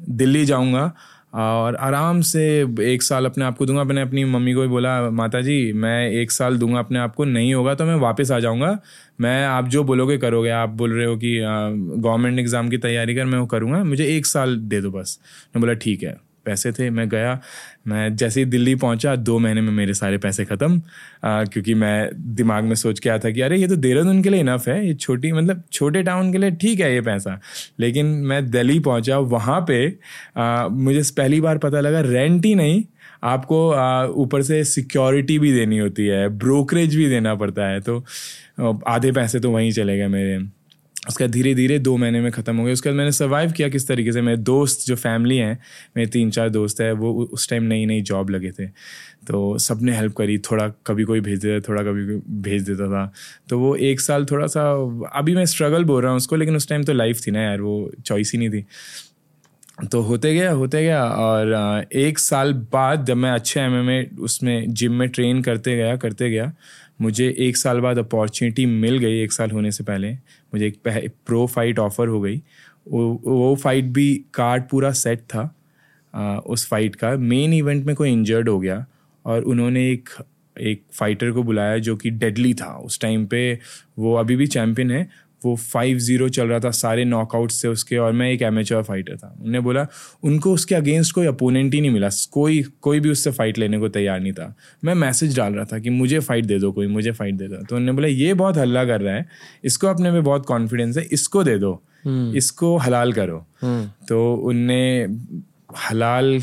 दिल्ली जाऊँगा और आराम से एक साल अपने आप को दूँगा। मैंने अपनी मम्मी को भी बोला माता जी मैं एक साल दूँगा अपने आप को, नहीं होगा तो मैं वापस आ जाऊँगा। मैं, आप जो बोलोगे करोगे। आप बोल रहे हो कि गवर्नमेंट एग्ज़ाम की तैयारी कर, मैं वो करूँगा। मुझे एक साल दे दो बस। मैंने बोला, ठीक है। पैसे थे मैं गया। मैं जैसे ही दिल्ली पहुँचा दो महीने में मेरे सारे पैसे ख़त्म। क्योंकि मैं दिमाग में सोच के आया था कि अरे ये तो देहरादून के लिए इनफ है ये छोटी मतलब छोटे टाउन के लिए ठीक है ये पैसा। लेकिन मैं दिल्ली पहुँचा वहाँ पे आ, मुझे पहली बार पता लगा रेंट ही नहीं आपको ऊपर से सिक्योरिटी भी देनी होती है ब्रोकरेज भी देना पड़ता है। तो आधे पैसे तो वहीं चले गए मेरे। उसका धीरे धीरे दो महीने में ख़त्म हो गया उसके बाद मैंने सर्वाइव किया किस तरीके से? मेरे दोस्त जो फैमिली हैं, मेरे तीन चार दोस्त हैं, वो उस टाइम नई नई जॉब लगे थे। तो सबने हेल्प करी, थोड़ा कभी कोई भेज देता थोड़ा कभी भेज देता था। तो वो एक साल थोड़ा सा, अभी मैं स्ट्रगल बोल रहा हूँ उसको, लेकिन उस टाइम तो लाइफ थी ना यार, वो चॉइस ही नहीं थी। तो होते गया होते गया और एक साल बाद जब मैं अच्छे एमएमए उसमें जिम में ट्रेन करते गया करते गया मुझे एक साल बाद अपॉर्चुनिटी मिल गई एक साल होने से पहले। मुझे एक प्रो फाइट ऑफ़र हो गई। वो वो फाइट भी कार्ड पूरा सेट था आ, उस फाइट का। मेन इवेंट में कोई इंजर्ड हो गया और उन्होंने एक एक फाइटर को बुलाया जो कि डेडली था। उस टाइम पे वो अभी भी चैम्पियन है। वो फाइव ज़ीरो चल रहा था सारे नॉकआउट्स थे उसके और मैं एक एमेचर फाइटर था। उन्होंने बोला उनको उसके अगेंस्ट कोई अपोनेंट ही नहीं मिला। कोई कोई भी उससे फाइट लेने को तैयार नहीं था। मैं मैसेज डाल रहा था कि मुझे फाइट दे दो कोई मुझे फाइट दे दो। तो उन्होंने बोला ये बहुत हल्ला कर रहा है। इसको अपने में बहुत कॉन्फिडेंस है। इसको दे दो। हम्म। इसको हलाल करो। हम्म। तो उनने हलाल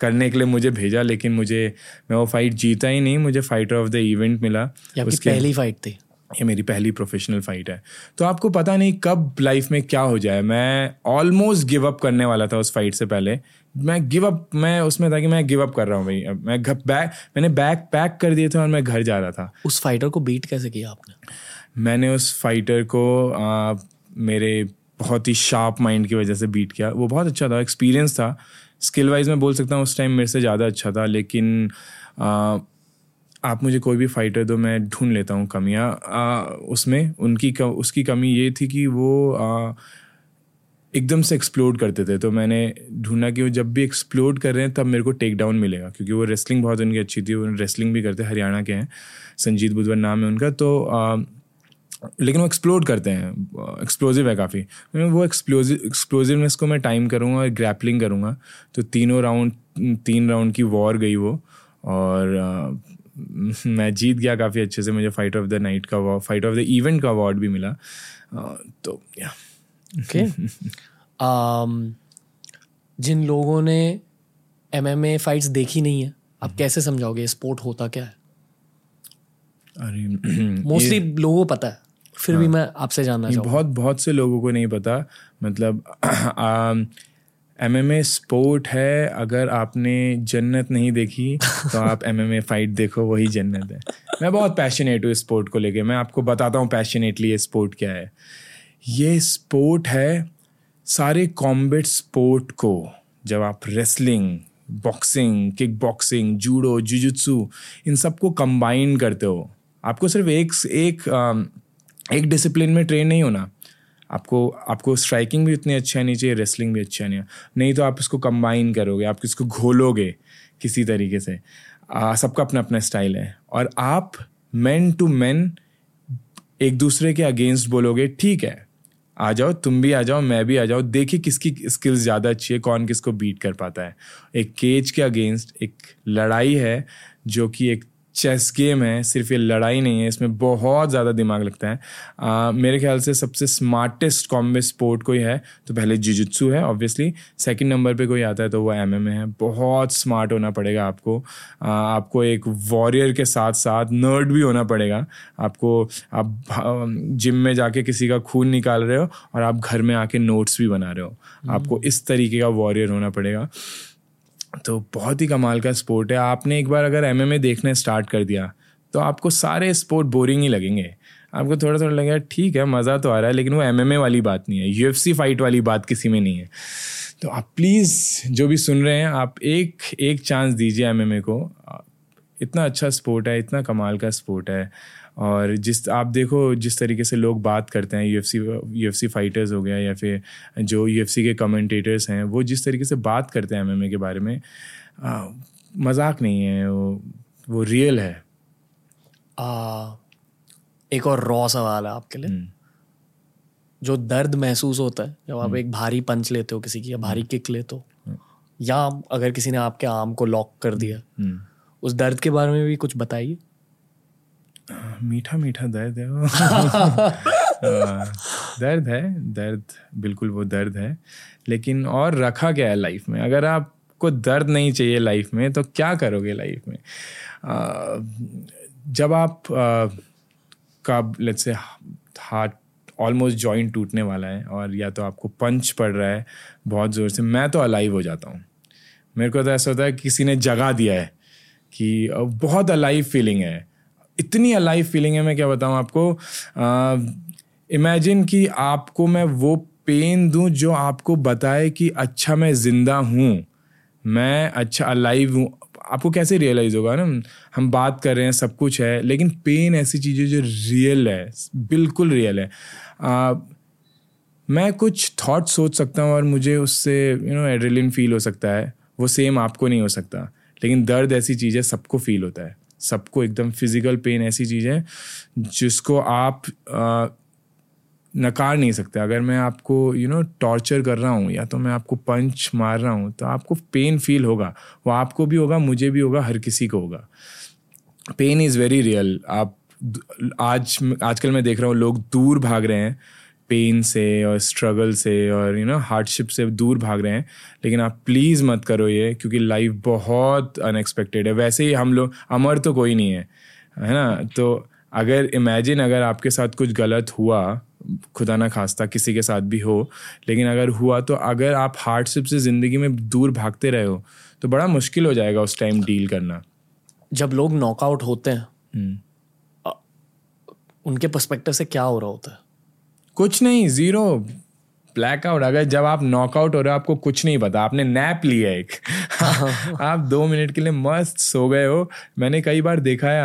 करने के लिए मुझे भेजा लेकिन मुझे मैं वो फाइट जीता ही नहीं। मुझे फाइटर ऑफ़ द इवेंट मिला। उसकी पहली फाइट थी। ये मेरी पहली प्रोफेशनल फाइट है। तो आपको पता नहीं कब लाइफ में क्या हो जाए। मैं ऑलमोस्ट गिव अप करने वाला था उस फाइट से पहले। मैं गिव अप मैं उसमें था कि मैं गिव अप कर रहा हूँ भाई। अब मैं बैग मैंने बैग पैक कर दिए थे और मैं घर जा रहा था। उस फाइटर को बीट कैसे किया आपने? मैंने उस फाइटर को आ, मेरे बहुत ही शार्प माइंड की वजह से बीट किया। वो बहुत अच्छा था एक्सपीरियंस था। स्किल वाइज मैं बोल सकता हूँ उस टाइम मेरे से ज़्यादा अच्छा था लेकिन आ, आप मुझे कोई भी फाइटर दो मैं ढूंढ लेता हूँ कमियाँ। उसमें उनकी उसकी कमी ये थी कि वो आ, एकदम से एक्सप्लोड करते थे। तो मैंने ढूंढा कि वो जब भी एक्सप्लोड कर रहे हैं तब मेरे को टेक डाउन मिलेगा क्योंकि वो रेसलिंग बहुत उनकी अच्छी थी वो रेसलिंग भी करते हरियाणा के हैं। संजीत बुधवर नाम है उनका तो आ, लेकिन वो एक्सप्लोड करते हैं एक्सप्लोजिव है काफ़ी। वो एक्सप्लोजिव एक्सप्लोजिवनेस को मैं टाइम करूँगा और ग्रैपलिंग करूँगा। तो तीनों राउंड तीन राउंड की वॉर गई वो और मैं जीत गया काफ़ी अच्छे से मुझे फाइट ऑफ़ द नाइट का फाइट ऑफ़ द इवेंट का अवार्ड भी मिला। तो या ओके um, जिन लोगों ने एम एम ए फाइट्स देखी नहीं है आप कैसे समझाओगे स्पोर्ट होता क्या है? अरे मोस्टली लोगों को पता है फिर हाँ, भी मैं आपसे जानना चाहूँगा। बहुत बहुत से लोगों को नहीं पता मतलब एम एम ए स्पोर्ट है अगर आपने जन्नत नहीं देखी तो आप एम एम ए फाइट देखो वही जन्नत है। मैं बहुत पैशनेट हूँ इस स्पोर्ट को लेके मैं आपको बताता हूँ पैशनेटली ये स्पोर्ट क्या है। ये स्पोर्ट है सारे कॉम्बेट स्पोर्ट को जब आप wrestling boxing kick boxing judo jujutsu इन सबको कंबाइन करते हो। आपको सिर्फ़ एक एक एक डिसिप्लिन में ट्रेन नहीं होना। आपको आपको स्ट्राइकिंग भी उतनी अच्छी आनी चाहिए रेसलिंग भी अच्छी आनी नहीं तो आप इसको कंबाइन करोगे, आप इसको घोलोगे किसी तरीके से। सबका अपना अपना स्टाइल है। और आप मैन टू मैन एक दूसरे के अगेंस्ट बोलोगे, ठीक है, आ जाओ, तुम भी आ जाओ, मैं भी आ जाओ देखिए किसकी स्किल्स ज़्यादा अच्छी है, कौन किसको बीट कर पाता है। एक केज के अगेंस्ट एक लड़ाई है, जो कि एक चेस गेम है सिर्फ़ ये लड़ाई नहीं है इसमें बहुत ज़्यादा दिमाग लगता है। आ, मेरे ख्याल से सबसे स्मार्टेस्ट कॉम्बे स्पोर्ट कोई है तो पहले जिजुत्सु है ऑब्वियसली सेकंड नंबर पे कोई आता है तो वो एम है। बहुत स्मार्ट होना पड़ेगा आपको। आ, आपको एक वॉरियर के साथ साथ नर्ड भी होना पड़ेगा। आपको आप जिम में जाके किसी का खून निकाल रहे हो और आप घर में आके नोट्स भी बना रहे हो। आपको इस तरीके का वॉरियर होना पड़ेगा। तो बहुत ही कमाल का स्पोर्ट है। आपने एक बार अगर एमएमए देखना स्टार्ट कर दिया तो आपको सारे स्पोर्ट बोरिंग ही लगेंगे। आपको थोड़ा थोड़ा लगेगा, ठीक है, मज़ा तो आ रहा है, लेकिन वो एमएमए वाली बात नहीं है। यूएफसी फाइट वाली बात किसी में नहीं है। तो आप प्लीज़ जो भी सुन रहे हैं, आप एक एक चांस दीजिए एमएमए को। इतना अच्छा स्पोर्ट है, इतना कमाल का स्पोर्ट है। और जिस आप देखो जिस तरीके से लोग बात करते हैं यूएफसी यूएफसी फाइटर्स हो गया या फिर जो यूएफसी के कमेंटेटर्स हैं वो जिस तरीके से बात करते हैं एमएमए के बारे में आ, मज़ाक नहीं है वो वो रियल है। आ, एक और रॉ सवाल है आपके लिए। हम्म, जो दर्द महसूस होता है जब आप एक भारी पंच लेते हो किसी की या भारी किक लेते हो या अगर किसी ने आपके आम को लॉक कर दिया हम्म। उस दर्द के बारे में भी कुछ बताइए। मीठा मीठा दर्द है वो। दर्द है दर्द बिल्कुल वो दर्द है। लेकिन और रखा गया है लाइफ में? अगर आपको दर्द नहीं चाहिए लाइफ में तो क्या करोगे लाइफ में? आ, जब आप आ, का let's say heart almost joint टूटने वाला है और या तो आपको पंच पड़ रहा है बहुत ज़ोर से मैं तो अलाइव हो जाता हूँ। मेरे को तो ऐसा होता है किसी ने जगा दिया है कि बहुत अलाइव फीलिंग है। इतनी अलाइव फीलिंग है मैं क्या बताऊँ आपको? इमेजिन कि आपको मैं वो पेन दूँ जो आपको बताए कि अच्छा मैं ज़िंदा हूँ मैं अच्छा अलाइव हूँ। आपको कैसे रियलाइज़ होगा ना? हम बात कर रहे हैं सब कुछ है लेकिन पेन ऐसी चीज़ है जो रियल है बिल्कुल रियल है। आ, मैं कुछ थॉट सोच सकता हूँ और मुझे उससे यू नो एड्रेलिन फील हो सकता है। वो सेम आपको नहीं हो सकता लेकिन दर्द ऐसी चीज़ है सबको फील होता है। सबको एकदम फ़िज़िकल पेन ऐसी चीज़ है जिसको आप आ, नकार नहीं सकते। अगर मैं आपको यू नो टॉर्चर कर रहा हूँ या तो मैं आपको पंच मार रहा हूँ तो आपको पेन फील होगा। वो आपको भी होगा मुझे भी होगा हर किसी को होगा। पेन इज़ वेरी रियल आप आज आजकल मैं देख रहा हूँ लोग दूर भाग रहे हैं। पेन से और स्ट्रगल से और यू नो हार्डशिप से दूर भाग रहे हैं। लेकिन आप प्लीज़ मत करो ये क्योंकि लाइफ बहुत अनएक्सपेक्टेड है। वैसे ही हम लोग अमर तो कोई नहीं है है ना? तो अगर इमेजिन अगर आपके साथ कुछ गलत हुआ खुदा ना खास्ता किसी के साथ भी हो लेकिन अगर हुआ तो अगर आप हार्डशिप से ज़िंदगी में दूर भागते रहे हो तो बड़ा मुश्किल हो जाएगा उस टाइम डील करना। जब लोग नॉकआउट होते हैं हम्म। उनके पर्सपेक्टिव से क्या हो रहा होता है? कुछ नहीं ज़ीरो ब्लैकआउट अगर जब आप नॉकआउट हो रहे हो आपको कुछ नहीं पता। आपने नैप लिया एक। आप दो मिनट के लिए मस्त सो गए हो। मैंने कई बार देखा है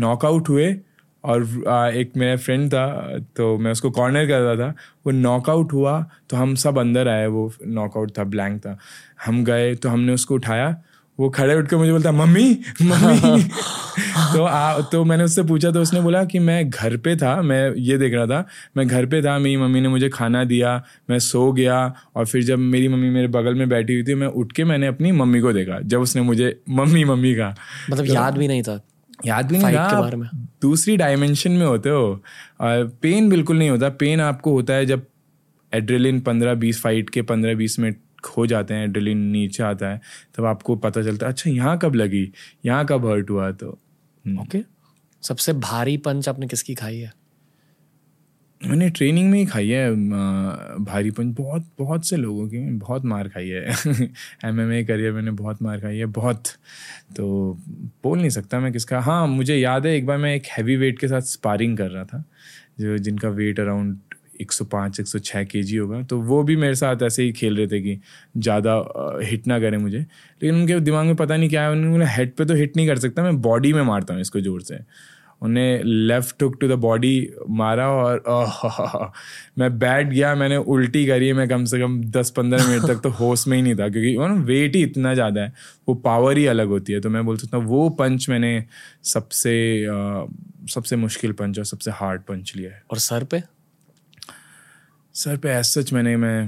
नॉकआउट हुए और आ, एक मेरा फ्रेंड था तो मैं उसको कॉर्नर कर रहा था। वो नॉकआउट हुआ तो हम सब अंदर आए वो नॉकआउट था ब्लैंक था। हम गए तो हमने उसको उठाया। वो खड़े उठ के मुझे बोलता मम्मी मम्मी तो आ, तो मैंने उससे पूछा तो उसने बोला कि मैं घर पे था मैं ये देख रहा था मैं घर पे था मेरी मम्मी ने मुझे खाना दिया मैं सो गया और फिर जब मेरी मम्मी मेरे बगल में बैठी हुई थी मैं उठ के मैंने अपनी मम्मी को देखा जब उसने मुझे मम्मी मम्मी कहा मतलब तो, याद भी नहीं था याद भी नहीं था के बारे में। दूसरी डायमेंशन में होते हो पेन बिल्कुल नहीं होता पेन आपको होता है जब एड्रेलिन पंद्रह बीस फाइट के पंद्रह बीस मिनट हो जाते हैं एड्रेलिन नीचे आता है तब आपको पता चलता है अच्छा यहाँ कब लगी? यहाँ कब हर्ट हुआ? तो हम्म, ओके। सबसे भारी पंच आपने किसकी खाई है? मैंने ट्रेनिंग में ही खाई है भारी पंच बहुत बहुत से लोगों की बहुत मार खाई है। एम एम ए करियर मैंने बहुत मार खाई है बहुत। तो बोल नहीं सकता मैं किसका। हाँ मुझे याद है एक बार मैं एक हैवी वेट के साथ स्पारिंग कर रहा था जो जिनका वेट अराउंड 105 106 केजी होगा तो वो भी मेरे साथ ऐसे ही खेल रहे थे कि ज़्यादा हिट ना करें मुझे। लेकिन उनके दिमाग में पता नहीं क्या है उन्होंने हेड पे तो हिट नहीं कर सकता मैं बॉडी में मारता हूँ इसको ज़ोर से। उन्हें left hook to the body मारा और आह, मैं बैठ गया मैंने उल्टी करी मैं कम से कम दस पंद्रह मिनट तक तो होश में ही नहीं था क्योंकि वो ना वेट ही इतना ज़्यादा है वो पावर ही अलग होती है। तो मैं बोल सकता हूँ वो पंच मैंने सबसे अ, सबसे मुश्किल पंच और सबसे हार्ड पंच लिया है। और सर पे? सर पे एज सच मैंने मैं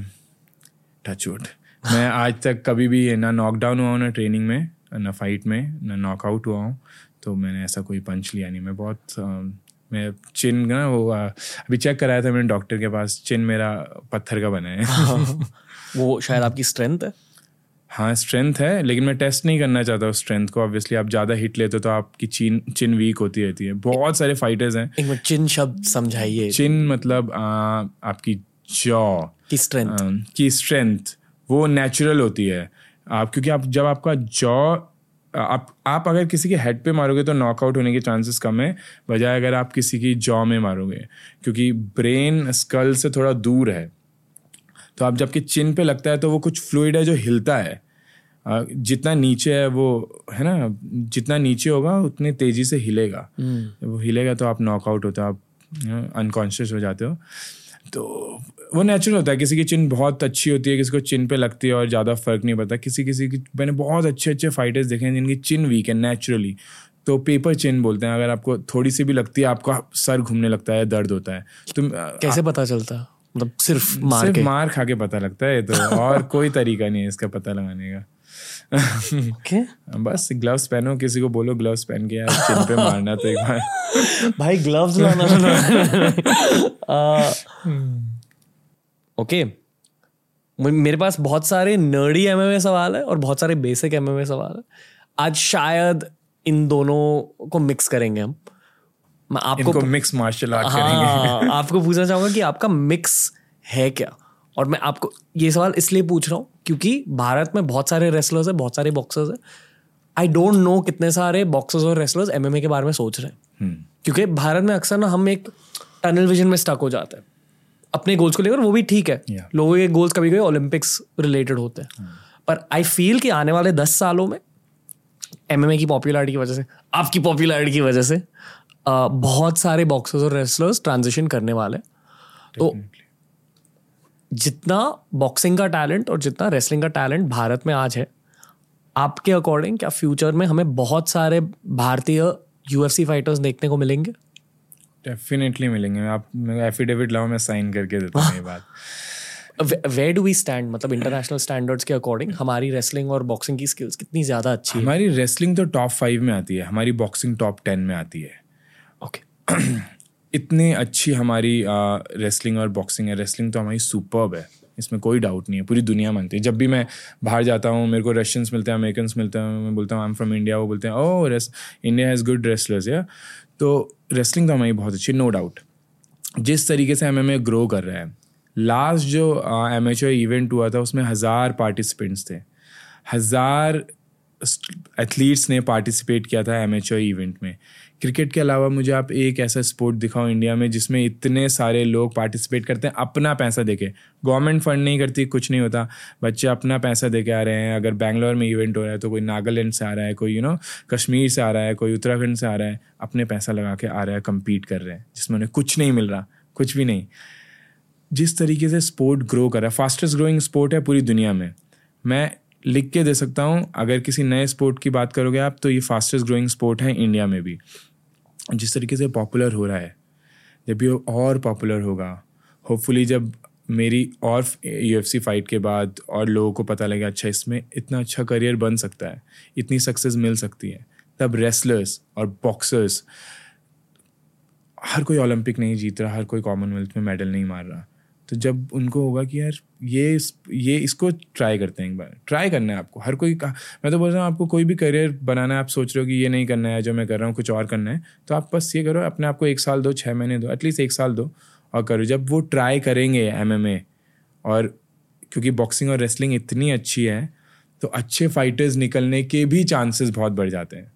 टच वुड मैं आज तक कभी भी ना नॉकडाउन हुआ हूँ ना ट्रेनिंग में ना फाइट में ना नॉकआउट हुआ हूँ तो मैंने ऐसा कोई पंच लिया नहीं। मैं बहुत मैं चिन ना वो अभी चेक कराया था मैंने डॉक्टर के पास चिन मेरा पत्थर का बना है। वो शायद आपकी स्ट्रेंथ है? हाँ स्ट्रेंथ है लेकिन मैं टेस्ट नहीं करना चाहता उस स्ट्रेंथ को। ऑब्वियसली आप ज़्यादा हिट लेते हो तो आपकी चिन चिन वीक होती रहती है। बहुत सारे फाइटर्स हैं। एक चिन शब्द समझाइए। चिन मतलब अ, आपकी जॉ की स्ट्रेंथ की स्ट्रेंथ वो नेचुरल होती है। आप क्योंकि आप जब आपका जॉ आप आप अगर किसी के हेड पे मारोगे तो नॉकआउट होने के चांसेस कम है बजाय अगर आप किसी की जॉ में मारोगे। क्योंकि ब्रेन स्कल से थोड़ा दूर है। तो आप जबकि चिन पे लगता है तो वो कुछ फ्लूइड है जो हिलता है। जितना नीचे है वो है ना? जितना नीचे होगा उतनी तेज़ी से हिलेगा। जब वो हिलेगा तो आप नॉकआउट होते हो आप अनकॉन्शियस हो जाते हो। तो वो नेचुरल होता है। किसी की चिन बहुत अच्छी होती है किसी को चिन पे लगती है और ज़्यादा फ़र्क नहीं पड़ता। किसी किसी की मैंने बहुत अच्छे अच्छे फाइटर्स देखे हैं जिनकी चिन वीक है नेचुरली तो पेपर चिन बोलते हैं। अगर आपको थोड़ी सी भी लगती है आपका सर घूमने लगता है दर्द होता है। तो कैसे पता चलता? मतलब सिर्फ़ मार सिर्फ़ के? मार खा के पता लगता है तो। और कोई तरीका नहीं है इसका पता लगाने का। ओके बस ग्लव्स पहनो किसी को बोलो ग्लव्स पहन के यार चिन पे मारना तो एक बार। भाई ग्लव्स लाना। ओके मेरे पास बहुत सारे नर्डी एमएमए सवाल है और बहुत सारे बेसिक एमएमए सवाल है। आज शायद इन दोनों को मिक्स करेंगे हम। मैं आपको इनको मिक्स मार्शल आर्ट करेंगे हाँ आपको पूछना चाहूँगा कि आपका मिक्स है क्या? और मैं आपको ये सवाल इसलिए पूछ रहा हूँ क्योंकि भारत में बहुत सारे रेसलर्स हैं बहुत सारे बॉक्सर्स हैं। आई डोंट नो कितने सारे बॉक्सर्स और रेसलर्स एमएमए के बारे में सोच रहे हैं। हम्म, क्योंकि भारत में अक्सर ना हम एक टनल विजन में स्टक हो जाते हैं। अपने गोल्स को लेकर वो भी ठीक है। Yeah. लोगों के गोल्स कभी कभी ओलंपिक्स रिलेटेड होते हैं। hmm. पर आई फील कि आने वाले दस सालों में एमएमए की पॉपुलैरिटी की वजह से आपकी पॉपुलैरिटी की वजह से बहुत सारे बॉक्सर्स और रेसलर्स ट्रांजिशन करने वाले तो जितना बॉक्सिंग का टैलेंट और जितना रेसलिंग का टैलेंट भारत में आज है आपके अकॉर्डिंग क्या फ्यूचर में हमें बहुत सारे भारतीय यूएफसी फाइटर्स देखने को मिलेंगे? डेफिनेटली मिलेंगे। आप एफिडेविट लाओ मैं साइन करके देता हूँ ये बात। वेयर डू वी स्टैंड मतलब इंटरनेशनल स्टैंडर्ड्स के अकॉर्डिंग हमारी रेसलिंग और बॉक्सिंग की स्किल्स कितनी ज़्यादा अच्छी हमारी रेसलिंग तो टॉप फाइव में आती है हमारी बॉक्सिंग टॉप टेन में आती है। ओके इतनी अच्छी हमारी रेसलिंग और बॉक्सिंग है। रेसलिंग तो हमारी सुपर्ब है। इसमें कोई डाउट नहीं है। पूरी दुनिया मानती है। जब भी मैं बाहर जाता हूँ, मेरे को रशियंस मिलते हैं अमेरिकन मिलते हैं, मैं बोलता हूँ आई एम फ्रॉम इंडिया वो बोलते हैं ओ race India has good wrestlers या तो रेसलिंग तो हमारी बहुत अच्छी नो डाउट जिस तरीके से एम एम ग्रो कर रहा है लास्ट जो एम एच इवेंट हुआ था, उसमें हज़ार पार्टिसिपेंट्स थे। हज़ार एथलीट्स ने पार्टिसिपेट किया था एम एच इवेंट में। क्रिकेट के अलावा मुझे आप एक ऐसा स्पोर्ट दिखाओ इंडिया में जिसमें इतने सारे लोग पार्टिसिपेट करते हैं अपना पैसा देके। गवर्नमेंट फंड नहीं करती कुछ नहीं होता। बच्चे अपना पैसा देके आ रहे हैं। अगर बैंगलोर में इवेंट हो रहा है तो कोई नागालैंड से आ रहा है कोई you you know know, Kashmir से आ रहा है कोई उत्तराखंड से आ रहा है अपने पैसा लगा के आ रहा है कम्पीट कर रहे हैं जिसमें उन्हें कुछ नहीं मिल रहा कुछ भी नहीं। जिस तरीके से स्पोर्ट ग्रो कर रहा है फास्टेस्ट ग्रोइंग स्पोर्ट है पूरी दुनिया में। मैं लिख के दे सकता हूँ अगर किसी नए स्पोर्ट की बात करोगे आप तो ये फास्टेस्ट ग्रोइंग स्पोर्ट है इंडिया में भी। जिस तरीके से पॉपुलर हो रहा है, जब ये और पॉपुलर होगा होपफुली जब मेरी और यूएफसी फाइट के बाद और लोगों को पता लगे अच्छा इसमें इतना अच्छा करियर बन सकता है, इतनी सक्सेस मिल सकती है, तब रेसलर्स और बॉक्सर्स हर कोई ओलंपिक नहीं जीत रहा, हर कोई कॉमनवेल्थ में मेडल नहीं मार रहा। तो जब उनको होगा कि यार ये ये इसको ट्राई करते हैं एक बार। ट्राई करना है आपको। हर कोई का, मैं तो बोल रहा हूँ, आपको कोई भी करियर बनाना है, आप सोच रहे हो कि ये नहीं करना है, जो मैं कर रहा हूँ, कुछ और करना है तो आप बस ये करो, अपने आप को एक साल दो छः महीने दो एटलीस्ट एक साल दो और करो। जब वो ट्राई करेंगे एमएमए और क्योंकि बॉक्सिंग और रेसलिंग इतनी अच्छी है तो अच्छे फाइटर्स निकलने के भी चांसेस बहुत बढ़ जाते हैं।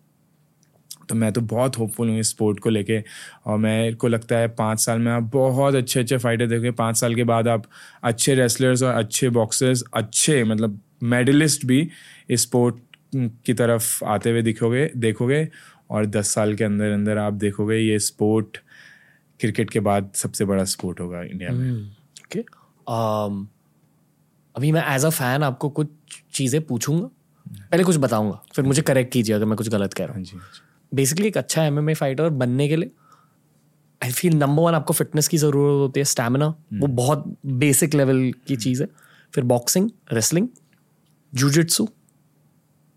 तो मैं तो बहुत होपफुल हूँ इस स्पोर्ट को लेके। और मेरे को लगता है पाँच साल में आप बहुत अच्छे अच्छे फाइटर देखोगे। पाँच साल के बाद आप अच्छे रेसलर्स और अच्छे बॉक्सर्स अच्छे मतलब मेडलिस्ट भी इस स्पोर्ट की तरफ़ आते हुए दिखोगे देखोगे। और दस साल के अंदर अंदर आप देखोगे ये स्पोर्ट क्रिकेट के बाद सबसे बड़ा स्पोर्ट होगा इंडिया में। ओके hmm, um, अभी मैं एज अ फ़ैन आपको कुछ चीज़ें पूछूँगा। पहले कुछ बताऊँगा फिर मुझे करेक्ट कीजिए अगर मैं कुछ गलत कह रहा हूँ। हाँ बेसिकली एक अच्छा एम एम फाइटर बनने के लिए आई फील नंबर वन आपको फिटनेस की ज़रूरत होती है स्टेमिना वो hmm. बहुत बेसिक लेवल की चीज़ है। फिर बॉक्सिंग रेसलिंग जूजिट्सू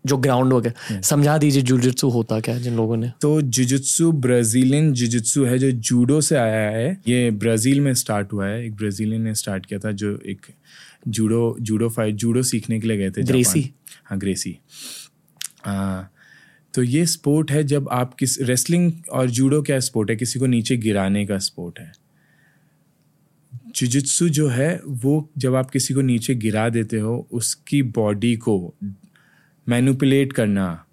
जो ग्राउंड वगैरह समझा दीजिए जुजित्सु होता क्या जिन लोगों ने? तो जुजित्सु ब्राजीलियन जुजित्सु है जो जूडो से आया है। ये ब्राज़ील में स्टार्ट हुआ है। एक ब्राज़ीलियन ने स्टार्ट किया था जो एक जूडो जूडो फाइट जूडो सीखने के लिए गए थे ग्रेसी हाँ ग्रेसी आ, तो ये स्पोर्ट है जब आप किस रेसलिंग और जूडो क्या स्पोर्ट है? किसी को नीचे गिराने का स्पोर्ट है। जुजुत्सु जो है वो जब आप किसी को नीचे गिरा देते हो उसकी बॉडी को मैनुपुलेट करना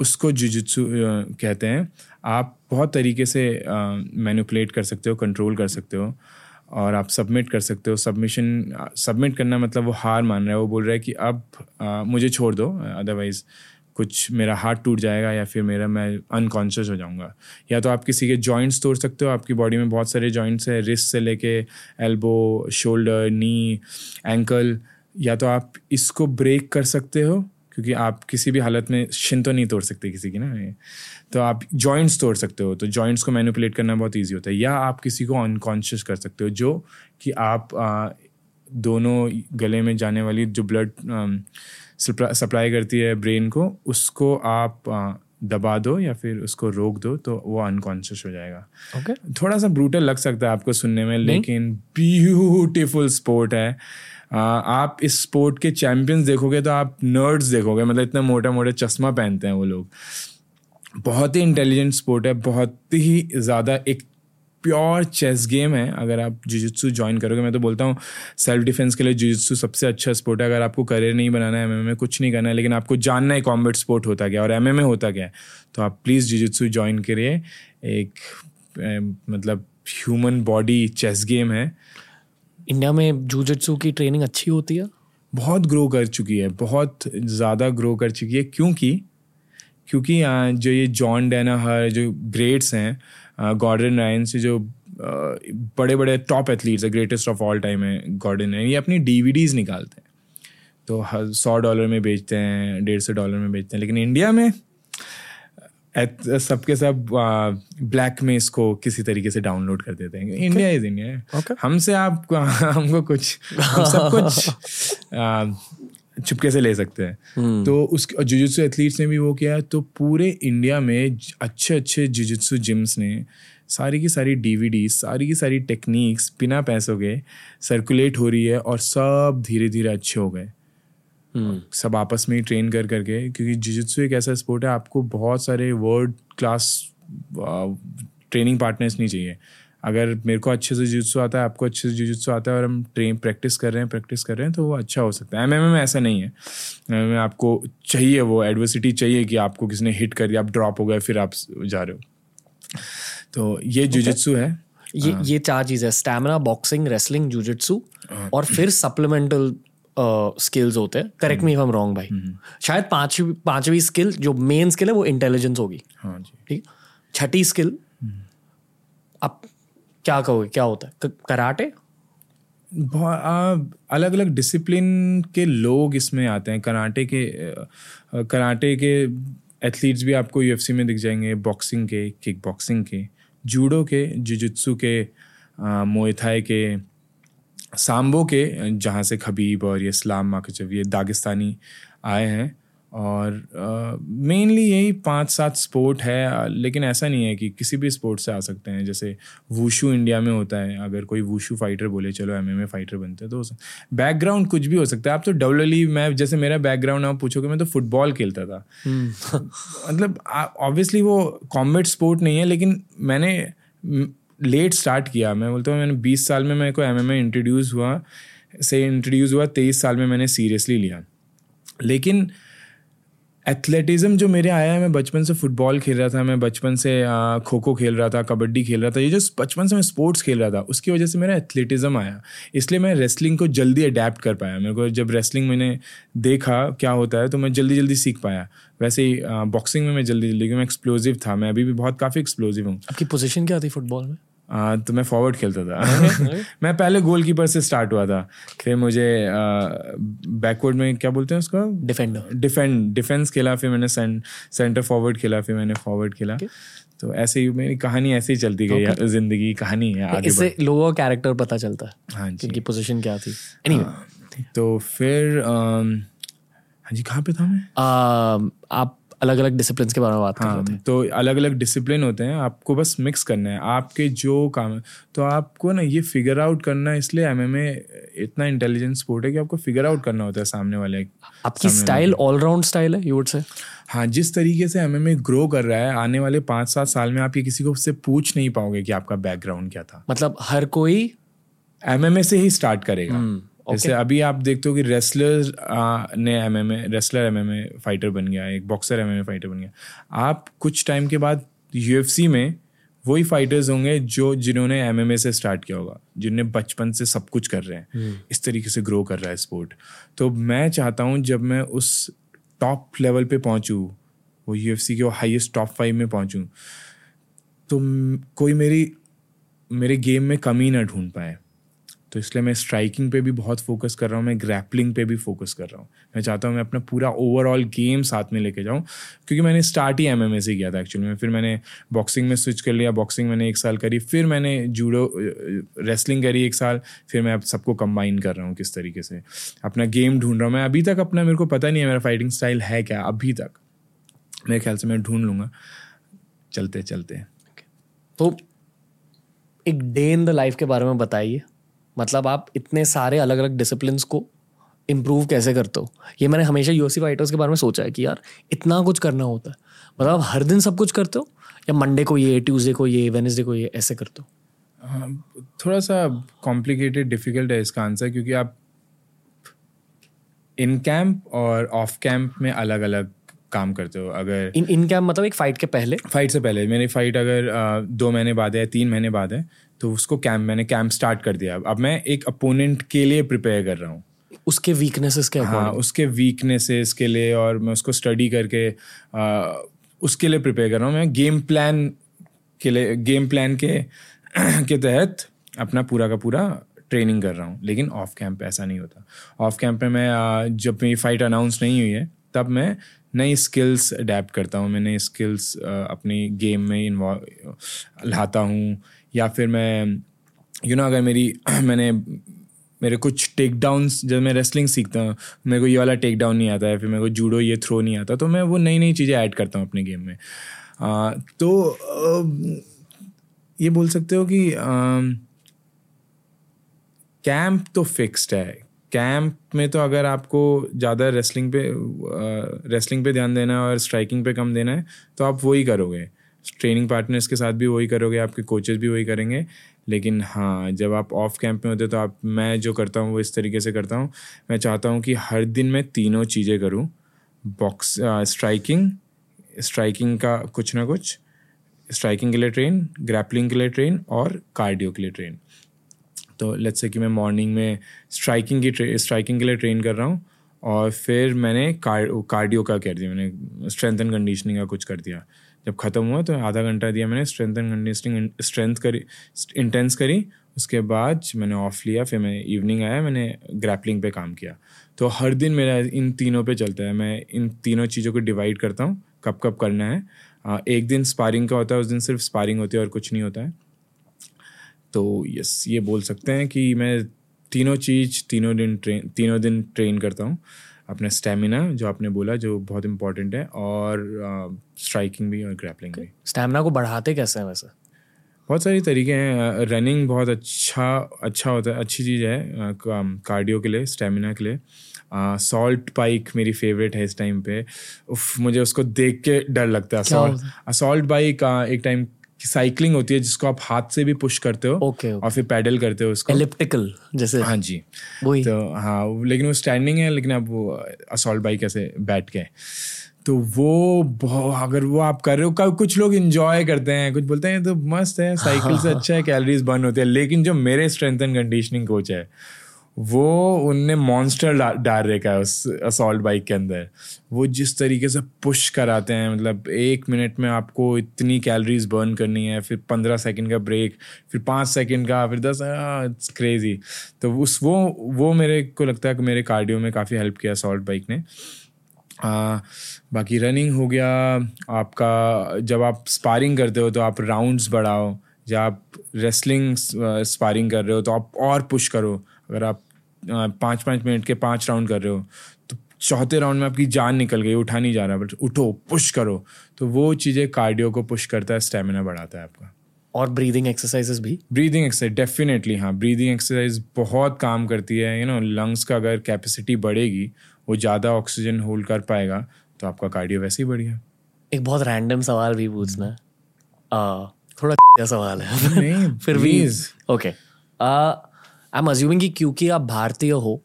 उसको जुजुत्सु कहते हैं आप बहुत तरीके से मैनुपुलेट कर सकते हो कंट्रोल कर सकते हो और आप सबमिट कर सकते हो। सबमिशन सबमिट करना मतलब वो हार मान रहा है वो बोल रहा है कि अब आ, मुझे छोड़ दो अदरवाइज़ कुछ मेरा हार्ट टूट जाएगा या फिर मेरा मैं अनकॉन्शियस हो जाऊँगा। या तो आप किसी के जॉइंट्स तोड़ सकते हो आपकी बॉडी में बहुत सारे जॉइंट्स हैं रिस्ट से लेके एल्बो शोल्डर नी एंकल या तो आप इसको ब्रेक कर सकते हो क्योंकि आप किसी भी हालत में शिन तो नहीं तोड़ सकते किसी की ना। तो आप जॉइंट्स तोड़ सकते हो तो जॉइंट्स को मैनिपुलेट करना बहुत ईजी होता है। या आप किसी को अनकॉन्शियस कर सकते हो जो कि आप आ, दोनों गले में जाने वाली जो ब्लड सप्लाई करती है ब्रेन को उसको आप दबा दो या फिर उसको रोक दो तो वो अनकॉन्शियस हो जाएगा। Okay. थोड़ा सा ब्रूटल लग सकता है आपको सुनने में लेकिन ब्यूटीफुल स्पोर्ट है। आप इस स्पोर्ट के चैंपियंस देखोगे तो आप नर्ड्स देखोगे मतलब इतना मोटा मोटा चश्मा पहनते हैं वो लोग। बहुत ही इंटेलिजेंट स्पोर्ट है बहुत ही ज़्यादा एक प्योर चेस गेम है। अगर आप जुजित्सु ज्वाइन करोगे मैं तो बोलता हूँ सेल्फ डिफेंस के लिए जुजित्सु सबसे अच्छा स्पोर्ट है। अगर आपको करियर नहीं बनाना है एम में कुछ नहीं करना है लेकिन आपको जानना है कॉम्बेट स्पोर्ट होता क्या और एम में होता क्या है तो आप प्लीज़ जुजित्सु ज्वाइन करिए एक ए, मतलब ह्यूमन बॉडी चेस गेम है। इंडिया में जूजित्सु की ट्रेनिंग अच्छी होती है? बहुत ग्रो कर चुकी है बहुत ज़्यादा ग्रो कर चुकी है। क्योंकि क्योंकि जो ये जॉन डेना हर जो ग्रेट्स हैं गॉर्डन रायन से जो बड़े बड़े टॉप एथलीट्स है ग्रेटेस्ट ऑफ़ ऑल टाइम है गॉर्डन रायन ये अपनी डीवीडीज निकालते हैं। तो सौ डॉलर में बेचते हैं डेढ़ सौ डॉलर में बेचते हैं लेकिन इंडिया में सबके सब ब्लैक में इसको किसी तरीके से डाउनलोड कर देते हैं। इंडिया इज़ इंडिया हमसे आप हमको कुछ सब कुछ चुपके से ले सकते हैं hmm. तो उस जुजुत्सु एथलीट्स ने भी वो किया तो पूरे इंडिया में अच्छे अच्छे जुजुत्सु जिम्स ने सारी की सारी डीवीडी सारी की सारी टेक्निक्स बिना पैसों के सर्कुलेट हो रही है और सब धीरे धीरे अच्छे हो गए हम्म। सब आपस में ही ट्रेन कर करके क्योंकि जिजित्सु एक ऐसा स्पोर्ट है आपको बहुत सारे वर्ल्ड क्लास ट्रेनिंग पार्टनर्स नहीं चाहिए अगर मेरे को अच्छे से जुजित्सु आता है आपको अच्छे से जुजित्सु आता है और हम ट्रेन प्रैक्टिस कर रहे हैं प्रैक्टिस कर रहे हैं तो वो अच्छा हो सकता है। एम में ऐसा नहीं है। एम में आपको चाहिए वो एडवर्सिटी चाहिए कि आपको किसी ने हिट कर दिया आप ड्रॉप हो गए फिर आप जा रहे हो। तो ये जुजित्सु है। ये हाँ। ये चार चीज़ है स्टैमिना बॉक्सिंग रेसलिंग जूजित्सु और फिर सप्लीमेंटल स्किल्स होते हैं। Correct me if am wrong भाई। हम्म। शायद पांचवी पांचवी स्किल जो मेन स्किल है वो इंटेलिजेंस होगी। हाँ जी। ठीक छठी स्किल हम्म। आप क्या कहोगे क्या होता है? कराटे? अलग अलग डिसिप्लिन के लोग इसमें आते हैं। कराटे के कराटे के एथलीट्स भी आपको यूएफसी में दिख जाएँगे बॉक्सिंग के किक बॉक्सिंग के जूडो के जुजुत्सु के मोएथाई के सांबो के, जहाँ से खबीब और ये इस्लाम माकचव ये दागिस्तानी आए हैं। और मेनली uh, यही पाँच सात स्पोर्ट है लेकिन ऐसा नहीं है कि किसी भी स्पोर्ट से आ सकते हैं। जैसे वूशू इंडिया में होता है अगर कोई वूशू फाइटर बोले चलो एमएमए फाइटर बनते हैं तो बैकग्राउंड कुछ भी हो सकता है। आप तो डब्ल्यू मैं जैसे मेरा बैकग्राउंड आप पूछोगे मैं तो फुटबॉल खेलता था। हम्म। मतलब ऑब्वियसली वो कॉम्बेट स्पोर्ट नहीं है लेकिन मैंने लेट स्टार्ट किया। मैं बोलता हूँ मैंने बीस साल में मेरे को एमएमए इंट्रोड्यूस हुआ से इंट्रोड्यूस हुआ तेईस साल में मैंने सीरियसली लिया। लेकिन एथलेटिज्म जो मेरे आया है, मैं बचपन से फुटबॉल खेल रहा था, मैं बचपन से खो खो खेल रहा था, कबड्डी खेल रहा था, ये जो बचपन से मैं स्पोर्ट्स खेल रहा था, उसकी वजह से मेरा एथलेटिज्म आया। इसलिए मैं रेसलिंग को जल्दी अडेप्ट कर पाया। मेरे को जब रेसलिंग मैंने देखा क्या होता है तो मैं जल्दी जल्दी सीख पाया। वैसे ही बॉक्सिंग में मैं जल्दी जल्दी क्योंकि मैं एक्सप्लोजिव था, मैं अभी भी बहुत, काफ़ी एक्सप्लोजिव हूँ। आपकी पोजिशन क्या थी फुटबॉल में? आ, तो मैं फॉरवर्ड खेलता था। मैं पहले गोलकीपर से स्टार्ट हुआ था। फिर मुझे बैकवर्ड में क्या बोलते हैं उसको? डिफेंडर डिफेंड डिफेंस खेला फिर मैंने सेंटर फॉरवर्ड खेला फिर मैंने फॉरवर्ड खेला। Okay. तो ऐसे ही मेरी कहानी ऐसे ही चलती गई okay. ज़िंदगी कहानी है आगे इससे लोगों का कैरेक्टर पता चलता है हाँ जी। उनकी पोजीशन क्या थी। Anyway. हाँ, तो फिर हाँ जी कहाँ पे था मैं? आप अलग अलग डिसिप्लिन के बारे में बात हाँ, कर रहे थे। तो अलग अलग डिसिप्लिन होते हैं आपको बस मिक्स करना है। आपके जो काम तो आपको ना ये फिगर आउट करना है इसलिए एम इतना इंटेलिजेंट स्पोर्ट है कि आपको फिगर आउट करना होता है सामने वाले आपकी स्टाइल ऑलराउंड स्टाइल है यू वुड से हाँ जिस तरीके से एम ग्रो कर रहा है आने वाले पाँच सात साल में आप ये किसी को उससे पूछ नहीं पाओगे कि आपका बैकग्राउंड क्या था। मतलब हर कोई एमएमए से ही स्टार्ट करेगा। हम्म। जैसे अभी आप देखते हो कि रेसलर ने M M wrestler M M fighter बन गया एक बॉक्सर एम एम फाइटर बन गया आप कुछ टाइम के बाद यूएफसी में वही फाइटर्स होंगे जो जिन्होंने एमएमए से स्टार्ट किया होगा जिन्हें बचपन से सब कुछ कर रहे हैं हम्म। इस तरीके से ग्रो कर रहा है स्पोर्ट तो मैं चाहता हूँ जब मैं उस टॉप लेवल पे पहुँचूँ वो यू एफ़ सी के हाईएस्ट टॉप फाइव में पहुँचूँ तो कोई मेरी मेरे गेम में कमी ना ढूंढ पाए तो इसलिए मैं स्ट्राइकिंग पे भी बहुत फोकस कर रहा हूँ, मैं ग्रैपलिंग पे भी फोकस कर रहा हूँ। मैं चाहता हूँ मैं अपना पूरा ओवरऑल गेम साथ में लेके जाऊँ, क्योंकि मैंने स्टार्ट ही एम से किया था एक्चुअली में फिर मैंने बॉक्सिंग में स्विच कर लिया बॉक्सिंग मैंने एक साल करी, फिर मैंने जूडो रेसलिंग करी एक साल, फिर मैं अब सबको कंबाइन कर रहा हूँ किस तरीके से। अपना गेम ढूंढ रहा हूँ। मैं अभी तक अपना, मेरे को पता नहीं है मेरा फाइटिंग स्टाइल है क्या, अभी तक। मेरे ख्याल से मैं ढूंढ लूँगा। चलते चलते तो एक डे इन द लाइफ के बारे में बताइए। मतलब आप इतने सारे अलग अलग डिसिप्लिन को इम्प्रूव कैसे करते हो? ये मैंने हमेशा यूएससी फाइटर्स के बारे में सोचा है कि यार इतना कुछ करना होता है। मतलब आप हर दिन सब कुछ करते हो? या मंडे को ये ट्यूसडे को ये वेनसडे को ये ऐसे करते हो? हाँ, थोड़ा सा कॉम्प्लिकेटेड डिफ़िकल्ट है इसका आंसर क्योंकि आप इन कैंप और ऑफ़ कैंप में अलग अलग काम करते हो। अगर इन इन कैंप मतलब एक फाइट के पहले? फाइट से पहले। मेरी फाइट अगर दो महीने बाद है तीन महीने बाद है तो उसको कैंप मैंने कैंप स्टार्ट कर दिया। अब मैं एक अपोनेंट के लिए प्रिपेयर कर रहा हूँ। उसके वीकनेसेस के हाँ उसके वीकनेसेस के लिए और मैं उसको स्टडी करके आ, उसके लिए प्रिपेयर कर रहा हूँ। मैं गेम प्लान के लिए गेम प्लान के के तहत अपना पूरा का पूरा ट्रेनिंग कर रहा हूँ। लेकिन ऑफ़ कैंप ऐसा नहीं होता। ऑफ़ कैंप में मैं जब मेरी फाइट अनाउंस नहीं हुई है तब मैं नई स्किल्स अडेप्ट करता हूँ। मैं नई स्किल्स अपनी गेम में इन्वॉल्व लाता हूँ। या फिर मैं यू you नो know, अगर मेरी मैंने मेरे कुछ टेक डाउन्स जब मैं रेसलिंग सीखता हूँ मेरे को ये वाला टेक डाउन नहीं आता है फिर मेरे को जूडो ये थ्रो नहीं आता तो मैं वो नई नई चीज़ें ऐड करता हूँ अपने गेम में। आ, तो आ, ये बोल सकते हो कि कैंप तो फिक्स्ड है। कैंप में तो अगर आपको ज़्यादा रेसलिंग पे रेसलिंग पे ध्यान देना है और स्ट्राइकिंग पे कम देना है तो आप वही करोगे। ट्रेनिंग पार्टनर्स के साथ भी वही करोगे, आपके कोचेस भी वही करेंगे। लेकिन हाँ जब आप ऑफ़ कैंप में होते तो आप, मैं जो करता हूँ वो इस तरीके से करता हूँ। मैं चाहता हूँ कि हर दिन मैं तीनों चीज़ें करूँ। बॉक्स स्ट्राइकिंग स्ट्राइकिंग का कुछ ना कुछ स्ट्राइकिंग के लिए ट्रेन ग्रैपलिंग के लिए ट्रेन और कार्डियो के लिए ट्रेन तो लेट्स से कि मैं मॉर्निंग में स्ट्राइकिंग की ट्रे स्ट्राइकिंग के लिए ट्रेन कर रहा हूँ और फिर मैंने कार कार्डियो का कर दिया, मैंने स्ट्रेंथ एंड कंडीशनिंग का कुछ कर दिया। जब ख़त्म हुआ तो आधा घंटा दिया मैंने स्ट्रेंथ एंड कंडीशनिंग स्ट्रेंथ करी इंटेंस करी। उसके बाद मैंने ऑफ़ लिया, फिर मैं इवनिंग आया, मैंने ग्रैपलिंग पे काम किया। तो हर दिन मेरा इन तीनों पे चलता है। मैं इन तीनों चीज़ों को डिवाइड करता हूँ, कब कब करना है। एक दिन स्पारिंग का होता है, उस दिन सिर्फ़ स्पारिंग होती है और कुछ नहीं होता है। तो यस ये बोल सकते हैं कि मैं तीनों चीज़, तीनों दिन ट्रेन तीनों दिन ट्रेन करता हूँ। अपना स्टेमिना जो आपने बोला जो बहुत इंपॉर्टेंट है और स्ट्राइकिंग भी और ग्रैपलिंग भी। स्टेमिना को बढ़ाते कैसे हैं वैसे? बहुत सारे तरीके हैं। रनिंग बहुत अच्छा अच्छा होता है अच्छी चीज़ है कार्डियो के लिए स्टेमिना के लिए। सॉल्ट बाइक मेरी फेवरेट है इस टाइम पे। उफ मुझे उसको देख के डर लगता है। सॉल्ट असॉल्ट बाइक एक टाइम साइकिलिंग होती है जिसको आप हाथ से भी पुश करते हो ओके okay, okay. और फिर पैडल करते हो उसको। एलिप्टिकल जैसे हाँ जी। वही। तो हाँ लेकिन वो स्टैंडिंग है लेकिन आप वो असॉल्ट बाइक ऐसे बैठ के। तो वो अगर वो आप कर रहे हो कुछ लोग इंजॉय करते हैं कुछ बोलते हैं तो मस्त है साइकिल से अच्छा है कैलोरीज बर्न होती है। लेकिन जो मेरे स्ट्रेंथ एंड कंडीशनिंग कोच है वो उनने मॉन्स्टर डाल रखा है उस असॉल्ट बाइक के अंदर। वो जिस तरीके से पुश कराते हैं मतलब एक मिनट में आपको इतनी कैलोरीज बर्न करनी है फिर पंद्रह सेकंड का ब्रेक फिर पाँच सेकंड का फिर दस इट्स क्रेजी तो उस वो वो मेरे को लगता है कि मेरे कार्डियो में काफ़ी हेल्प किया असॉल्ट बाइक ने। आ, बाकी रनिंग हो गया आपका जब आप स्पारिंग करते हो तो आप राउंड्स बढ़ाओ जब आप रेसलिंग स्पारिंग कर रहे हो तो आप और पुश करो। अगर आप पाँच पाँच मिनट के पाँच राउंड कर रहे हो तो चौथे राउंड में आपकी जान निकल गई उठा नहीं जा रहा बट उठो पुश करो। तो वो चीज़ें कार्डियो को पुश करता है स्टेमिना बढ़ाता है आपका। और ब्रीदिंग एक्सरसाइजेस भी? ब्रीदिंग एक्सरसाइज डेफिनेटली हाँ ब्रीदिंग एक्सरसाइज बहुत काम करती है यू नो लंग्स का अगर कैपेसिटी बढ़ेगी वो ज़्यादा ऑक्सीजन होल्ड कर पाएगा तो आपका कार्डियो वैसे ही बढ़िया। एक बहुत रैंडम सवाल भी पूछना है। थोड़ा सवाल है। नहीं फिर भी ओके आई एम अज्यूमिंग कि क्योंकि आप भारतीय हो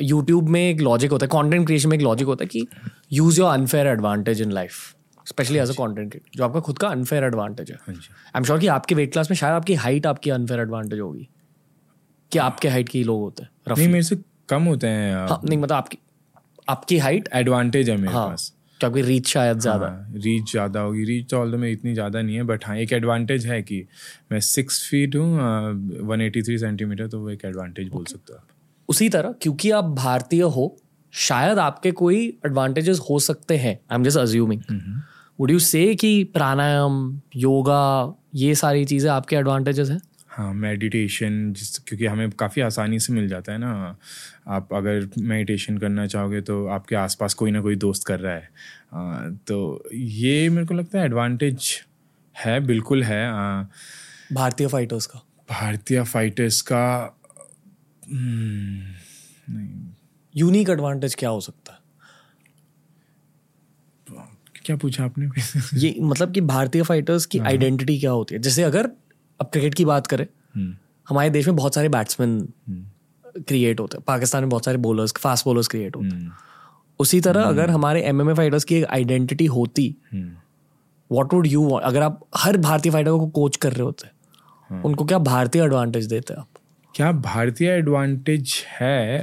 यूट्यूब uh, में एक लॉजिक होता है कंटेंट क्रिएशन में एक लॉजिक होता है कि use your unfair advantage in life specially as a content जो। आपका खुद का अनफेयर एडवांटेज है। आई एम श्योर कि आपके वेट क्लास में शायद आपकी हाइट आपकी अनफेयर एडवांटेज होगी कि आपके हाइट के लोग होते हैं नहीं मेरे से कम होते हैं हाँ, नहीं मतलब आपकी आपकी हाइट एडवांटेज है मेरे हाँ, पास। क्योंकि रीच शायद ज़्यादा। रीच हाँ, ज़्यादा होगी। रीच तो ऑल में इतनी ज़्यादा नहीं है बट हाँ एक एडवांटेज है कि मैं सिक्स फीट हूँ वन एटी थ्री सेंटीमीटर तो वो एक एडवांटेज बोल सकते हो आप। उसी तरह क्योंकि आप भारतीय हो शायद आपके कोई एडवांटेजेस हो सकते हैं। I am just assuming would you say कि प्राणायाम योगा ये सारी चीज़ें आपके एडवांटेजेस हैं? हाँ मेडिटेशन जिस क्योंकि हमें काफ़ी आसानी से मिल जाता है ना। आप अगर मेडिटेशन करना चाहोगे तो आपके आसपास कोई ना कोई दोस्त कर रहा है। आ, तो ये मेरे को लगता है एडवांटेज है बिल्कुल है। भारतीय फाइटर्स का। भारतीय फाइटर्स का हम्म, नहीं। यूनिक एडवांटेज क्या हो सकता है? क्या पूछा आपने? ये मतलब कि भारतीय फाइटर्स की आइडेंटिटी हाँ। क्या होती है? जैसे अगर अब क्रिकेट की बात करें हम्म। हमारे देश में बहुत सारे बैट्समैन क्रिएट होते हैं। पाकिस्तान में बहुत सारे बॉलर्स फास्ट बॉलर्स क्रिएट होते हैं। उसी तरह हम्म। अगर हमारे एम एम फाइटर्स की एक आइडेंटिटी होती वॉट वुड यू अगर आप हर भारतीय फाइटर को कोच कर रहे होते हाँ। उनको क्या भारतीय एडवांटेज देते आप? क्या भारतीय एडवांटेज है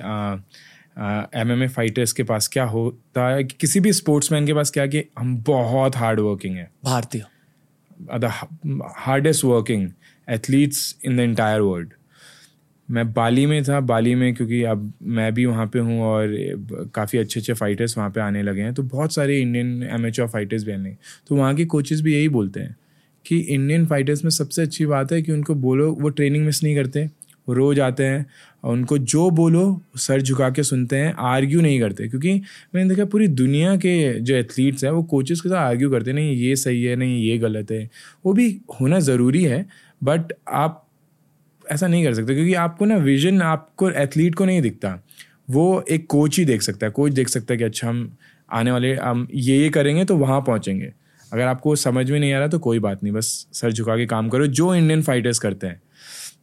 एम एम ए फाइटर्स के पास क्या होता है? कि किसी भी स्पोर्ट्समैन के पास क्या कि हम बहुत हार्ड वर्किंग है। भारतीय। The hardest working athletes in the entire world मैं बाली में था, बाली में क्योंकि अब मैं भी वहाँ पे हूँ और काफ़ी अच्छे अच्छे फाइटर्स वहाँ पे आने लगे हैं। तो बहुत सारे इंडियन एमेचर फाइटर्स भी आने तो वहाँ के कोचेस भी यही बोलते हैं कि इंडियन फाइटर्स में सबसे अच्छी बात है कि उनको बोलो, वो ट्रेनिंग मिस नहीं करते वो रोज़ आते हैं और उनको जो बोलो, सर झुका के सुनते हैं आर्ग्यू नहीं करते। क्योंकि मैंने देखा पूरी दुनिया के जो एथलीट्स हैं, वो कोचेस के साथ आर्ग्यू करते नहीं, ये सही है, नहीं, ये गलत है। वो भी होना ज़रूरी है बट आप ऐसा नहीं कर सकते क्योंकि आपको ना विजन आपको एथलीट को नहीं दिखता। वो एक कोच ही देख सकता है। कोच देख सकता है कि अच्छा हम आने वाले हम ये ये करेंगे तो वहाँ पहुँचेंगे। अगर आपको समझ में नहीं आ रहा तो कोई बात नहीं बस सर झुका के काम करो। जो इंडियन फाइटर्स करते हैं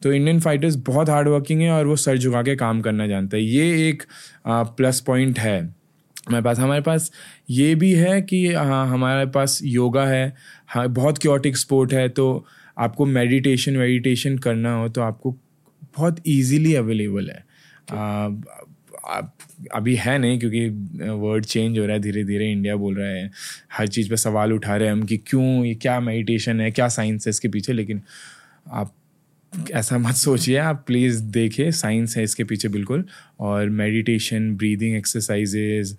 तो इंडियन फाइटर्स बहुत हार्ड वर्किंग है और वो सर झुका के काम करना जानते हैं। ये एक आ, प्लस पॉइंट है। हमारे पास हमारे पास ये भी है कि हाँ हमारे पास योगा है हाँ बहुत क्योटिक स्पोर्ट है तो आपको मेडिटेशन वेडिटेशन करना हो तो आपको बहुत ईजीली अवेलेबल है। आप अभी है नहीं क्योंकि वर्ड चेंज हो रहा है धीरे धीरे इंडिया बोल रहा है हर चीज़ पे सवाल उठा रहे हैं हम कि क्यों ये क्या मेडिटेशन है क्या साइंस है इसके पीछे लेकिन आप ऐसा मत सोचिए आप प्लीज़ देखिए साइंस है इसके पीछे बिल्कुल। और मेडिटेशन ब्रीदिंग एक्सरसाइजेज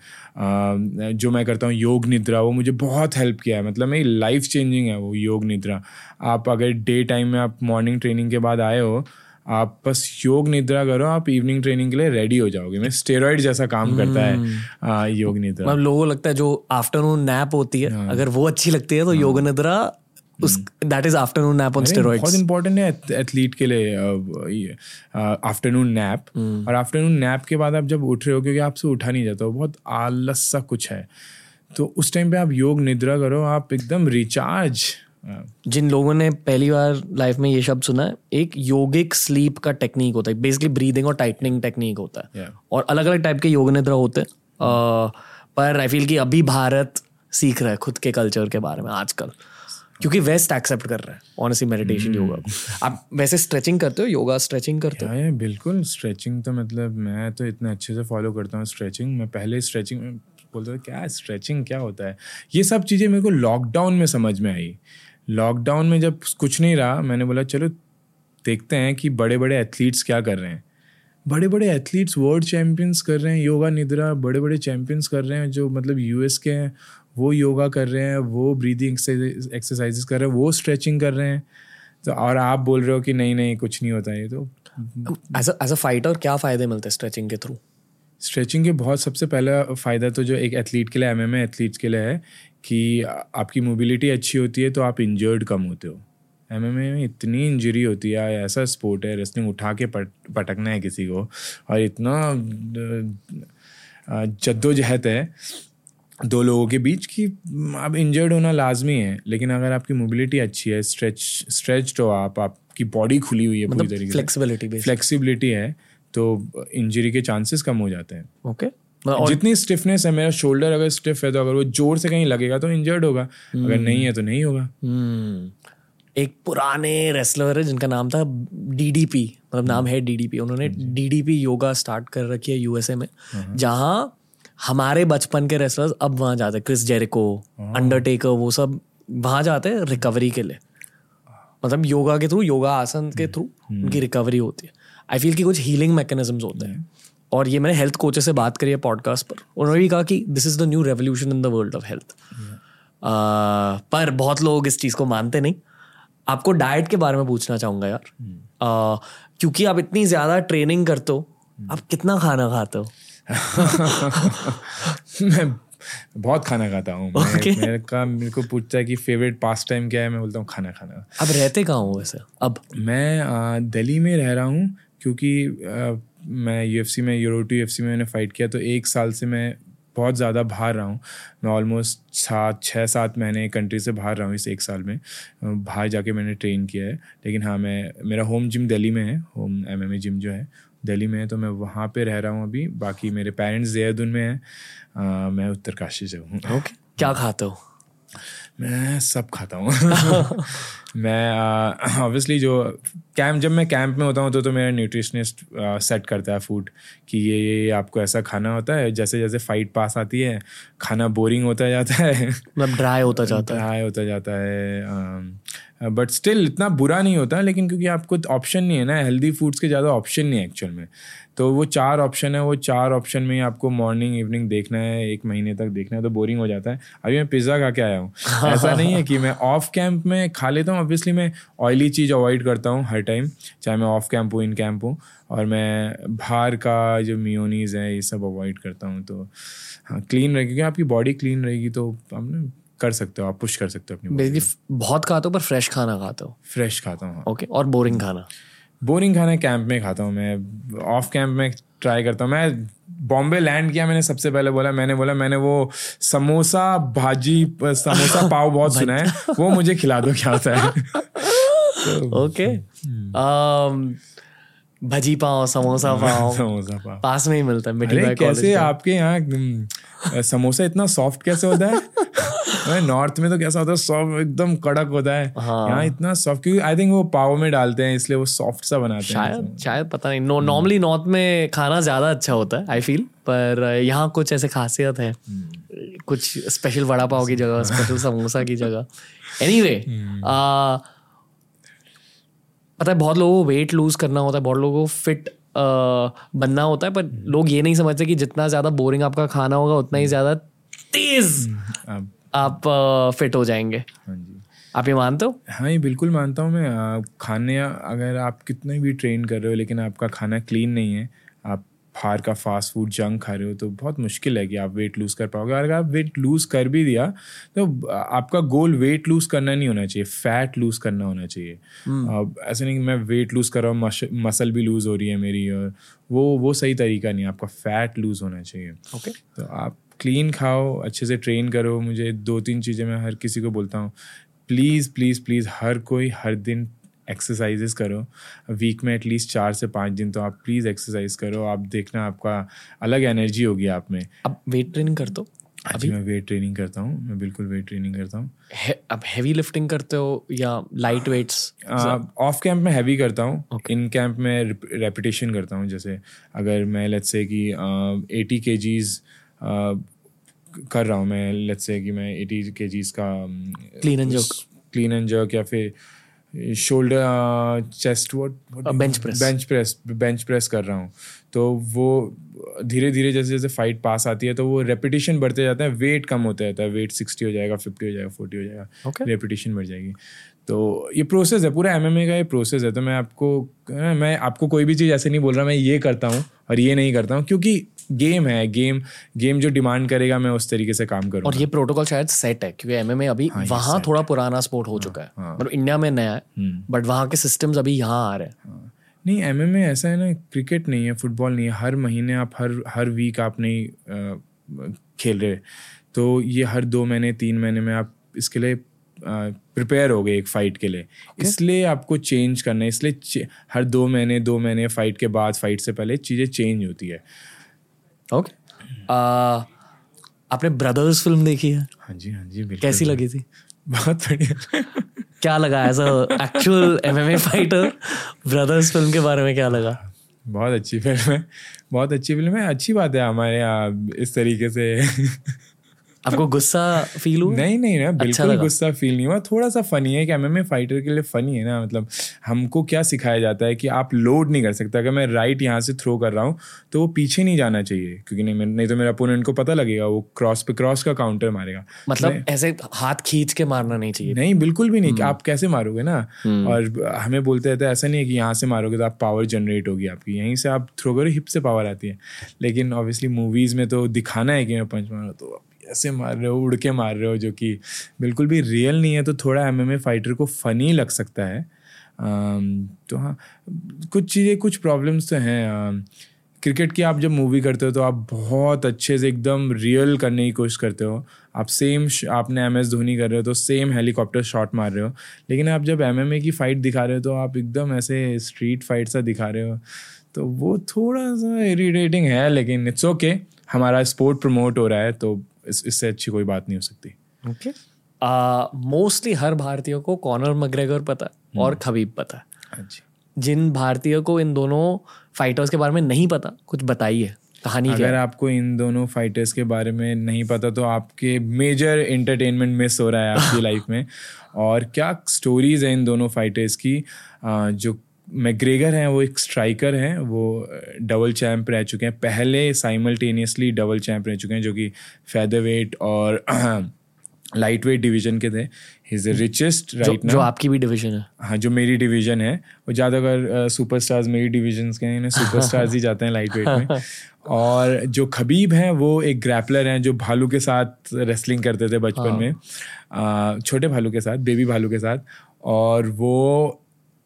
जो मैं करता हूँ योग निद्रा वो मुझे बहुत हेल्प किया है। मतलब मेरी लाइफ चेंजिंग है वो योग निद्रा। आप अगर डे टाइम में आप मॉर्निंग ट्रेनिंग के बाद आए हो आप बस योग निद्रा करो आप इवनिंग ट्रेनिंग के लिए रेडी हो जाओगे। मैं स्टेरॉइड जैसा काम करता है आ, योग निद्रा। मतलब लोगों को लगता है जो आफ्टरनून नैप होती है हाँ। अगर वो अच्छी लगती है तो योग निद्रा उस that is afternoon nap on steroids बहुत इंपॉर्टेंट है एथलीट के लिए आफ्टरनून नैप हम्म। और आफ्टरनून नैप के बाद आप जब उठ रहे हो क्योंकि आपसे उठा नहीं जाता बहुत आलस सा कुछ है। तो उस टाइम पे आप योग निद्रा करो आप एकदम रिचार्ज जिन लोगों ने पहली बार लाइफ में ये शब्द सुना है एक योगिक स्लीप का टेक्निक होता है। बेसिकली ब्रीदिंग और टाइटनिंग टेक्निक होता है। Yeah. और अलग अलग टाइप के योग निद्रा होते हैं। अ, पर आई फील कि अभी भारत सीख रहा है खुद के कल्चर के बारे में आजकल। क्योंकि वेस्ट एक्सेप्ट कर रहा है। ऑनेस्टली मेडिटेशन योगा को। आप वैसे स्ट्रेचिंग करते हो? योगा स्ट्रेचिंग करते हो? बिल्कुल। स्ट्रेचिंग तो मतलब मैं तो इतना अच्छे से फॉलो करता हूँ स्ट्रेचिंग मैं पहले स्ट्रेचिंग बोलता था क्या स्ट्रेचिंग क्या होता है? ये सब चीज़ें मेरे को लॉकडाउन में समझ में आई। लॉकडाउन में जब कुछ नहीं रहा मैंने बोला चलो देखते हैं कि बड़े बड़े एथलीट्स क्या कर रहे हैं। बड़े बड़े एथलीट्स वर्ल्ड चैम्पियंस कर रहे हैं योगा निद्रा बड़े बड़े चैम्पियंस कर रहे हैं जो मतलब यूएस के हैं। वो योगा कर रहे हैं वो ब्रीदिंग एक्सरसाइजेस कर रहे हैं वो स्ट्रेचिंग कर रहे हैं। तो और आप बोल रहे हो कि नहीं नहीं कुछ नहीं होता ये तो। एज एज अ फाइटर क्या फ़ायदे मिलते हैं स्ट्रेचिंग के थ्रू स्ट्रेचिंग के बहुत सबसे पहला फ़ायदा तो जो एक एथलीट के लिए एम एम एथलीट्स के लिए है कि आपकी मोबिलिटी अच्छी होती है तो आप इंजर्ड कम होते हो। एम एम में इतनी इंजरी होती है ऐसा स्पोर्ट है रेसलिंग उठा के पट, पटकना है किसी को और इतना जद्दोजहद है दो लोगों के बीच कि अब इंजर्ड होना लाजमी है लेकिन अगर आपकी मोबिलिटी अच्छी है स्ट्रेच स्ट्रेच्ड हो आप आपकी बॉडी खुली हुई है पूरी तरीके से फ्लेक्सिबिलिटी फ्लेक्सिबिलिटी है तो इंजरी के चांसेस कम हो जाते हैं। Okay okay. जितनी स्टिफनेस है मेरा शोल्डर अगर स्टिफ है तो अगर वो ज़ोर से कहीं लगेगा तो इंजर्ड होगा अगर नहीं है तो नहीं होगा। हम्म एक पुराने रेसलर है जिनका नाम था डीडीपी मतलब नाम है डीडीपी उन्होंने डीडीपी योगा स्टार्ट कर रखी है यूएसए में जहाँ हमारे बचपन के रेसलर्स अब वहाँ जाते हैं। क्रिस जेरिको अंडरटेकर वो सब वहाँ जाते हैं रिकवरी के लिए। मतलब योगा के थ्रू योगा आसन के थ्रू उनकी रिकवरी होती है। आई फील कि कुछ हीलिंग मैकेनिज्म्स होते हैं। और ये मैंने हेल्थ कोचेस से बात करी है पॉडकास्ट पर। उन्होंने भी कहा कि this is the new revolution in the world of health पर बहुत लोग इस चीज़ को मानते नहीं। आपको डाइट के बारे में पूछना चाहूँगा यार। आ, क्योंकि आप इतनी ज़्यादा ट्रेनिंग करते हो आप कितना खाना खाते हो? मैं बहुत खाना खाता हूँ। मैं- मेरे का मेरे को पूछता है कि फेवरेट पास टाइम क्या है मैं बोलता हूँ खाना खाना। अब रहते कहाँ हो वैसे? अब। मैं दिल्ली में रह रहा हूँ क्योंकि आ, मैं यूएफसी में यूरो टू यूएफसी में मैंने फाइट किया तो एक साल से मैं बहुत ज़्यादा बाहर रहा हूँ। मैं ऑलमोस्ट सात छः सात महीने कंट्री से बाहर रहा हूँ इस एक साल में। बाहर जाके मैंने ट्रेन किया है। लेकिन हाँ मैं मेरा होम जिम दिल्ली में है होम एमएमए जिम जो है दिल्ली में है तो मैं वहाँ पे रह रहा हूँ अभी। बाकी मेरे पेरेंट्स देहरादून में हैं। मैं उत्तरकाशी से हूँ। ओके। okay. क्या खाते हो? मैं सब खाता हूँ। मैं ऑब्वियसली जो कैंप जब मैं कैंप में होता हूँ तो तो मेरा न्यूट्रिशनिस्ट सेट करता है फ़ूड कि ये ये ये आपको ऐसा खाना होता है जैसे जैसे फाइट पास आती है खाना बोरिंग होता जाता है। मतलब ड्राई होता जाता है। ड्राई होता जाता है बट स्टिल इतना बुरा नहीं होता लेकिन क्योंकि आपको ऑप्शन नहीं है ना हेल्दी फूड्स के ज़्यादा ऑप्शन नहीं है एक्चुअल में। तो वो चार ऑप्शन है वो चार ऑप्शन में आपको मॉर्निंग इवनिंग देखना है एक महीने तक देखना है तो बोरिंग हो जाता है। अभी मैं पिज़्ज़ा खा के आया हूँ। ऐसा नहीं है कि मैं ऑफ़ कैंप में खा लेता हूँ ऑब्वियसली मैं ऑयली चीज़ अवॉइड करता हूँ हर टाइम चाहे मैं ऑफ़ कैंप हूँ इन कैंप हूँ और मैं बाहर का जो मियोनीज है ये सब अवॉइड करता हूँ तो हाँ क्लीन रहेगी क्योंकि आपकी बॉडी क्लीन रहेगी तो आप ना कर सकते हो आप पुश कर सकते हो अपनी बेसिकली बहुत खाते हो पर फ्रेश खाना खाते हो? फ्रेश खाता हूँ ओके और बोरिंग खाना? बोरिंग खाना कैंप में खाता हूँ मैं। ऑफ़ कैंप में ट्राई करता हूँ। मैं बॉम्बे लैंड किया मैंने सबसे पहले बोला मैंने बोला मैंने वो समोसा भाजी समोसा पाव बहुत सुना है। वो मुझे खिला दो क्या होता है। ओके भजी पाव समोसा पाव। समोसा पाव। पास में ही मिलता है कैसे आपके यहाँ हम्म, समोसा इतना सॉफ्ट कैसे होता है? नॉर्थ में तो कैसा होता है सॉफ्ट एकदम कड़क होता है। हाँ। यहाँ इतना सॉफ्ट क्योंकि आई थिंक वो पाव में डालते हैं इसलिए वो सॉफ्ट सा बनाते हैं। शायद शायद पता नहीं। नो नॉर्मली नॉर्थ में खाना ज़्यादा अच्छा होता है आई फील पर यहाँ कुछ ऐसे खासियत है। कुछ स्पेशल वड़ा पाव की जगह स्पेशल समोसा की जगह। एनीवे पता है बहुत लोगों को वेट लूज करना होता है बहुत लोगों को फिट बनना होता है पर लोग ये नहीं समझते कि जितना ज़्यादा बोरिंग आपका खाना होगा उतना ही ज़्यादा तेज। आप फिट हो जाएँगे। हाँ जी। आप ये मानते हो? हाँ ये बिल्कुल मानता हूँ मैं। खाने अगर आप कितने भी ट्रेन कर रहे हो लेकिन आपका खाना क्लीन नहीं है आप बाहर का फास्ट फ़ूड जंक खा रहे हो तो बहुत मुश्किल है कि आप वेट लूज़ कर पाओगे। अगर आप वेट लूज़ कर भी दिया तो आपका गोल वेट लूज़ करना नहीं होना चाहिए फैट लूज़ करना होना चाहिए। अब ऐसे नहीं कि मैं वेट लूज़ कर रहा हूँ मसल भी लूज़ हो रही है मेरी और वो वो सही तरीका नहीं आपका फैट लूज़ होना चाहिए। ओके तो आप क्लीन खाओ अच्छे से ट्रेन करो मुझे दो तीन चीज़ें मैं हर किसी को बोलता हूँ। प्लीज़ प्लीज़ प्लीज़ हर कोई हर दिन एक्सरसाइजेस करो। वीक में एटलीस्ट चार से पाँच दिन तो आप प्लीज़ एक्सरसाइज करो आप देखना आपका अलग एनर्जी होगी आप में। अब वेट ट्रेनिंग करते हो? अभी? मैं वेट ट्रेनिंग करता हूँ मैं बिल्कुल वेट ट्रेनिंग करता हूँ। अब हैवी लिफ्टिंग करते हो या लाइट वेट्स ऑफ़ कैंप में हैवी करता हूँ इन कैंप में रेपिटेशन करता हूँ जैसे अगर मैं लेट्स से कि एटी के जीज कर रहा हूँ मैं लेट्स से कि मैं एटी के जीज का clean and jerk clean and jerk या फिर शोल्डर चेस्ट वो bench press bench press bench press कर रहा हूँ। तो वो धीरे धीरे जैसे जैसे फाइट पास आती है तो वो रेपिटेशन बढ़ते जाता है वेट कम होता जाता है वेट सिक्सटी हो जाएगा फिफ्टी हो जाएगा फोर्टी हो जाएगा Okay. रेपिटेशन बढ़ जाएगी। तो ये प्रोसेस है पूरा एम का ये प्रोसेस है। तो मैं आपको मैं आपको कोई भी चीज़ ऐसे नहीं बोल रहा मैं ये करता हूँ और ये नहीं करता हूँ क्योंकि गेम है गेम गेम जो डिमांड करेगा मैं उस तरीके से काम करूँ और ये प्रोटोकॉल शायद सेट है क्योंकि एमएमए अभी हाँ, वहाँ थोड़ा पुराना स्पोर्ट हो चुका है। मतलब इंडिया में नया है हम्म। बट वहाँ के सिस्टम्स अभी यहाँ आ रहे हैं। हाँ। नहीं एम ऐसा है ना क्रिकेट नहीं है फुटबॉल नहीं है। हर महीने आप हर हर वीक आप नहीं खेल रहे। तो ये हर दो महीने तीन महीने में आप इसके लिए प्रिपेयर हो गए एक फाइट के लिए। Okay. इसलिए आपको चेंज करना है इसलिए हर दो महीने दो महीने फाइट के बाद फाइट से पहले चीज़ें चेंज होती है। Okay okay. uh, आपने ब्रदर्स फ़िल्म देखी है? हाँ जी हाँ जी कैसी लगी थी? बहुत बढ़िया। क्या लगा as a actual MMA fighter Brothers film के बारे में क्या लगा? बहुत अच्छी फ़िल्म है। बहुत अच्छी फ़िल्म है। अच्छी बात है हमारे यहाँ इस तरीके से। आपको गुस्सा फील हुआ? नहीं नहीं ना बिल्कुल लगा। गुस्सा फील नहीं हुआ। थोड़ा सा फनी है कि एमएमए फाइटर के लिए फनी है ना मतलब हमको क्या सिखाया जाता है कि आप लोड नहीं कर सकते। अगर मैं राइट यहाँ से थ्रो कर रहा हूँ तो वो पीछे नहीं जाना चाहिए क्योंकि नहीं नहीं तो मेरे अपोनेंट को पता लगेगा वो क्रॉस पे क्रॉस का काउंटर मारेगा। मतलब ऐसे हाथ खींच के मारना नहीं चाहिए। नहीं बिल्कुल भी हम्म। नहीं आप कैसे मारोगे ना? और हमें बोलते रहते ऐसा नहीं है कि यहाँ से मारोगे तो आप पावर जनरेट होगी आपकी। यहीं से आप थ्रो करो हिप से पावर आती है। लेकिन ऑब्वियसली मूवीज़ में तो दिखाना है कि मैं पंच मारा तो ऐसे मार रहे हो, उड़ के मार रहे हो, जो कि बिल्कुल भी रियल नहीं है तो थोड़ा एमएमए फाइटर को फनी लग सकता है। तो हाँ कुछ चीज़ें, कुछ प्रॉब्लम्स तो हैं। क्रिकेट की आप जब मूवी करते हो तो आप बहुत अच्छे से एकदम रियल करने की कोशिश करते हो। आप सेम आपने एम एस धोनी कर रहे हो तो सेम हेलीकॉप्टर शॉट मार रहे हो। लेकिन आप जब एमएमए की फ़ाइट दिखा रहे हो तो आप एकदम ऐसे स्ट्रीट फाइट सा दिखा रहे हो। तो वो थोड़ा सा इरीटेटिंग है, लेकिन इट्स ओके हमारा स्पोर्ट प्रमोट हो रहा है तो इस, इससे अच्छी कोई बात नहीं हो सकती। ओके मोस्टली हर भारतीय को कॉनर मग्रेगर पता है और खबीब पता। है हाँ जिन भारतीय को इन दोनों फाइटर्स के बारे में नहीं पता कुछ बताइए कहानी अगर आपको इन दोनों फाइटर्स के बारे में नहीं पता तो आपके मेजर एंटरटेनमेंट मिस हो रहा है आपकी लाइफ में। और क्या स्टोरीज हैं इन दोनों फाइटर्स की जो मैग्रेगर हैं वो एक स्ट्राइकर हैं वो डबल चैंप रह चुके हैं। पहले साइमल्टेनियसली डबल चैंप रह चुके हैं जो कि फेदर वेट और लाइट वेट डिवीज़न के थे। He is the richest right जो आपकी भी डिवीज़न है। हाँ जो मेरी डिवीज़न है। वो ज़्यादातर सुपर सुपरस्टार्स मेरी डिवीज़न के हैं सुपरस्टार्स ही जाते हैं लाइट वेट में। और जो खबीब हैं वो एक ग्रैपलर हैं जो भालू के साथ रेसलिंग करते थे बचपन में। छोटे भालू के साथ बेबी भालू के साथ। और वो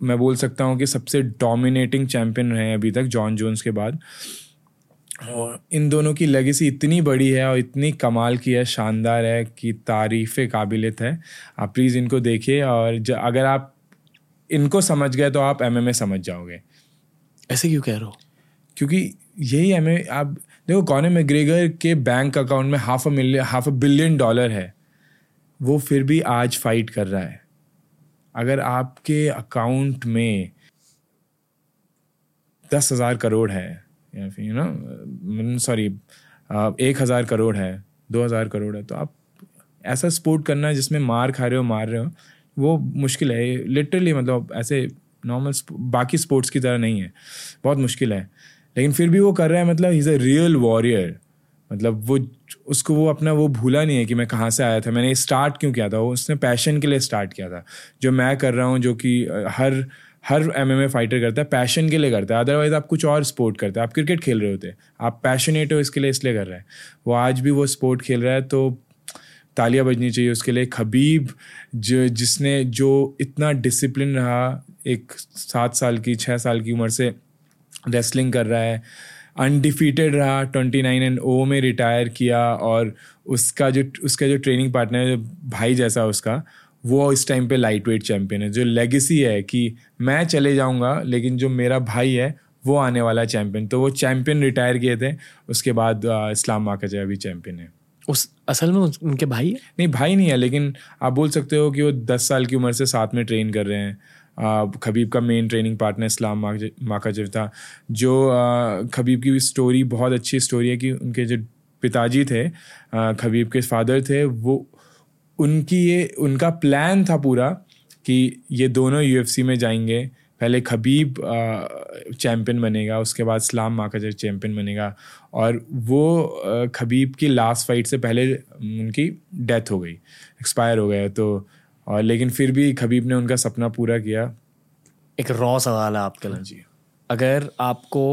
मैं बोल सकता हूँ कि सबसे डोमिनेटिंग चैंपियन रहे हैं अभी तक जॉन जोन्स के बाद। और इन दोनों की लेगेसी इतनी बड़ी है और इतनी कमाल की है शानदार है कि तारीफ़ काबिलियत है। आप प्लीज़ इनको देखिए और ज, अगर आप इनको समझ गए तो आप एमएमए समझ जाओगे। ऐसे क्यों कह रहे हो? क्योंकि यही एम आप देखो कॉनर मैग्रेगर के बैंक अकाउंट में half a million half a billion dollar है। वो फिर भी आज फाइट कर रहा है। अगर आपके अकाउंट में दस हज़ार करोड़ है, या फिर यू नो सॉरी एक हज़ार करोड़ है, दो हज़ार करोड़ है तो आप ऐसा स्पोर्ट करना जिसमें मार खा रहे हो, मार रहे हो, वो मुश्किल है। लिटरली मतलब ऐसे नॉर्मल बाकी स्पोर्ट्स की तरह नहीं है, बहुत मुश्किल है। लेकिन फिर भी वो कर रहा है मतलब इज़ अ रियल वॉरियर मतलब वो उसको वो अपना वो भूला नहीं है कि मैं कहाँ से आया था। मैंने स्टार्ट क्यों किया था? वो उसने पैशन के लिए स्टार्ट किया था। जो मैं कर रहा हूँ, जो कि हर हर एम एम ए फाइटर करता है पैशन के लिए करता है। अदरवाइज़ आप कुछ और स्पोर्ट करते हैं। आप क्रिकेट खेल रहे होते हैं। आप पैशनेट हो, इसके लिए इसलिए कर रहे हैं। वो आज भी वो स्पोर्ट खेल रहा है तो तालियाँ बजनी चाहिए उसके लिए। खबीब, जो, जिसने, जो इतना डिसिप्लिन रहा, एक सात साल की छः साल की उम्र से रेसलिंग कर रहा है। अनडिफीटेड रहा ट्वेंटी नाइन एंड ओ में रिटायर किया और उसका जो उसका जो ट्रेनिंग पार्टनर है जो भाई जैसा उसका वो इस टाइम पे लाइट वेट चैम्पियन है जो लेगेसी है कि मैं चले जाऊँगा लेकिन जो मेरा भाई है वो आने वाला चैम्पियन तो वो चैम्पियन रिटायर किए थे उसके बाद इस्लाम माका अभी चैम्पियन है। उस असल में उनके भाई है? नहीं भाई नहीं है लेकिन आप बोल सकते हो कि वो दस साल की उम्र से साथ में ट्रेन कर रहे हैं। खबीब का main training partner Islam Makhachev था जो खबीब की स्टोरी बहुत अच्छी स्टोरी है कि उनके जो पिताजी थे खबीब के फादर थे, वो उनकी ये, उनका प्लान था पूरा कि ये दोनों यूएफसी में जाएँगे। पहले खबीब चैम्पियन बनेगा, उसके बाद इस्लाम माकाजर चैम्पियन बनेगा। और वो खबीब की लास्ट फाइट से पहले उनकी डेथ हो गई एक्सपायर हो गया। तो और लेकिन फिर भी खबीब ने उनका सपना पूरा किया। एक रॉ सवाल है आपके लिए। जी। अगर आपको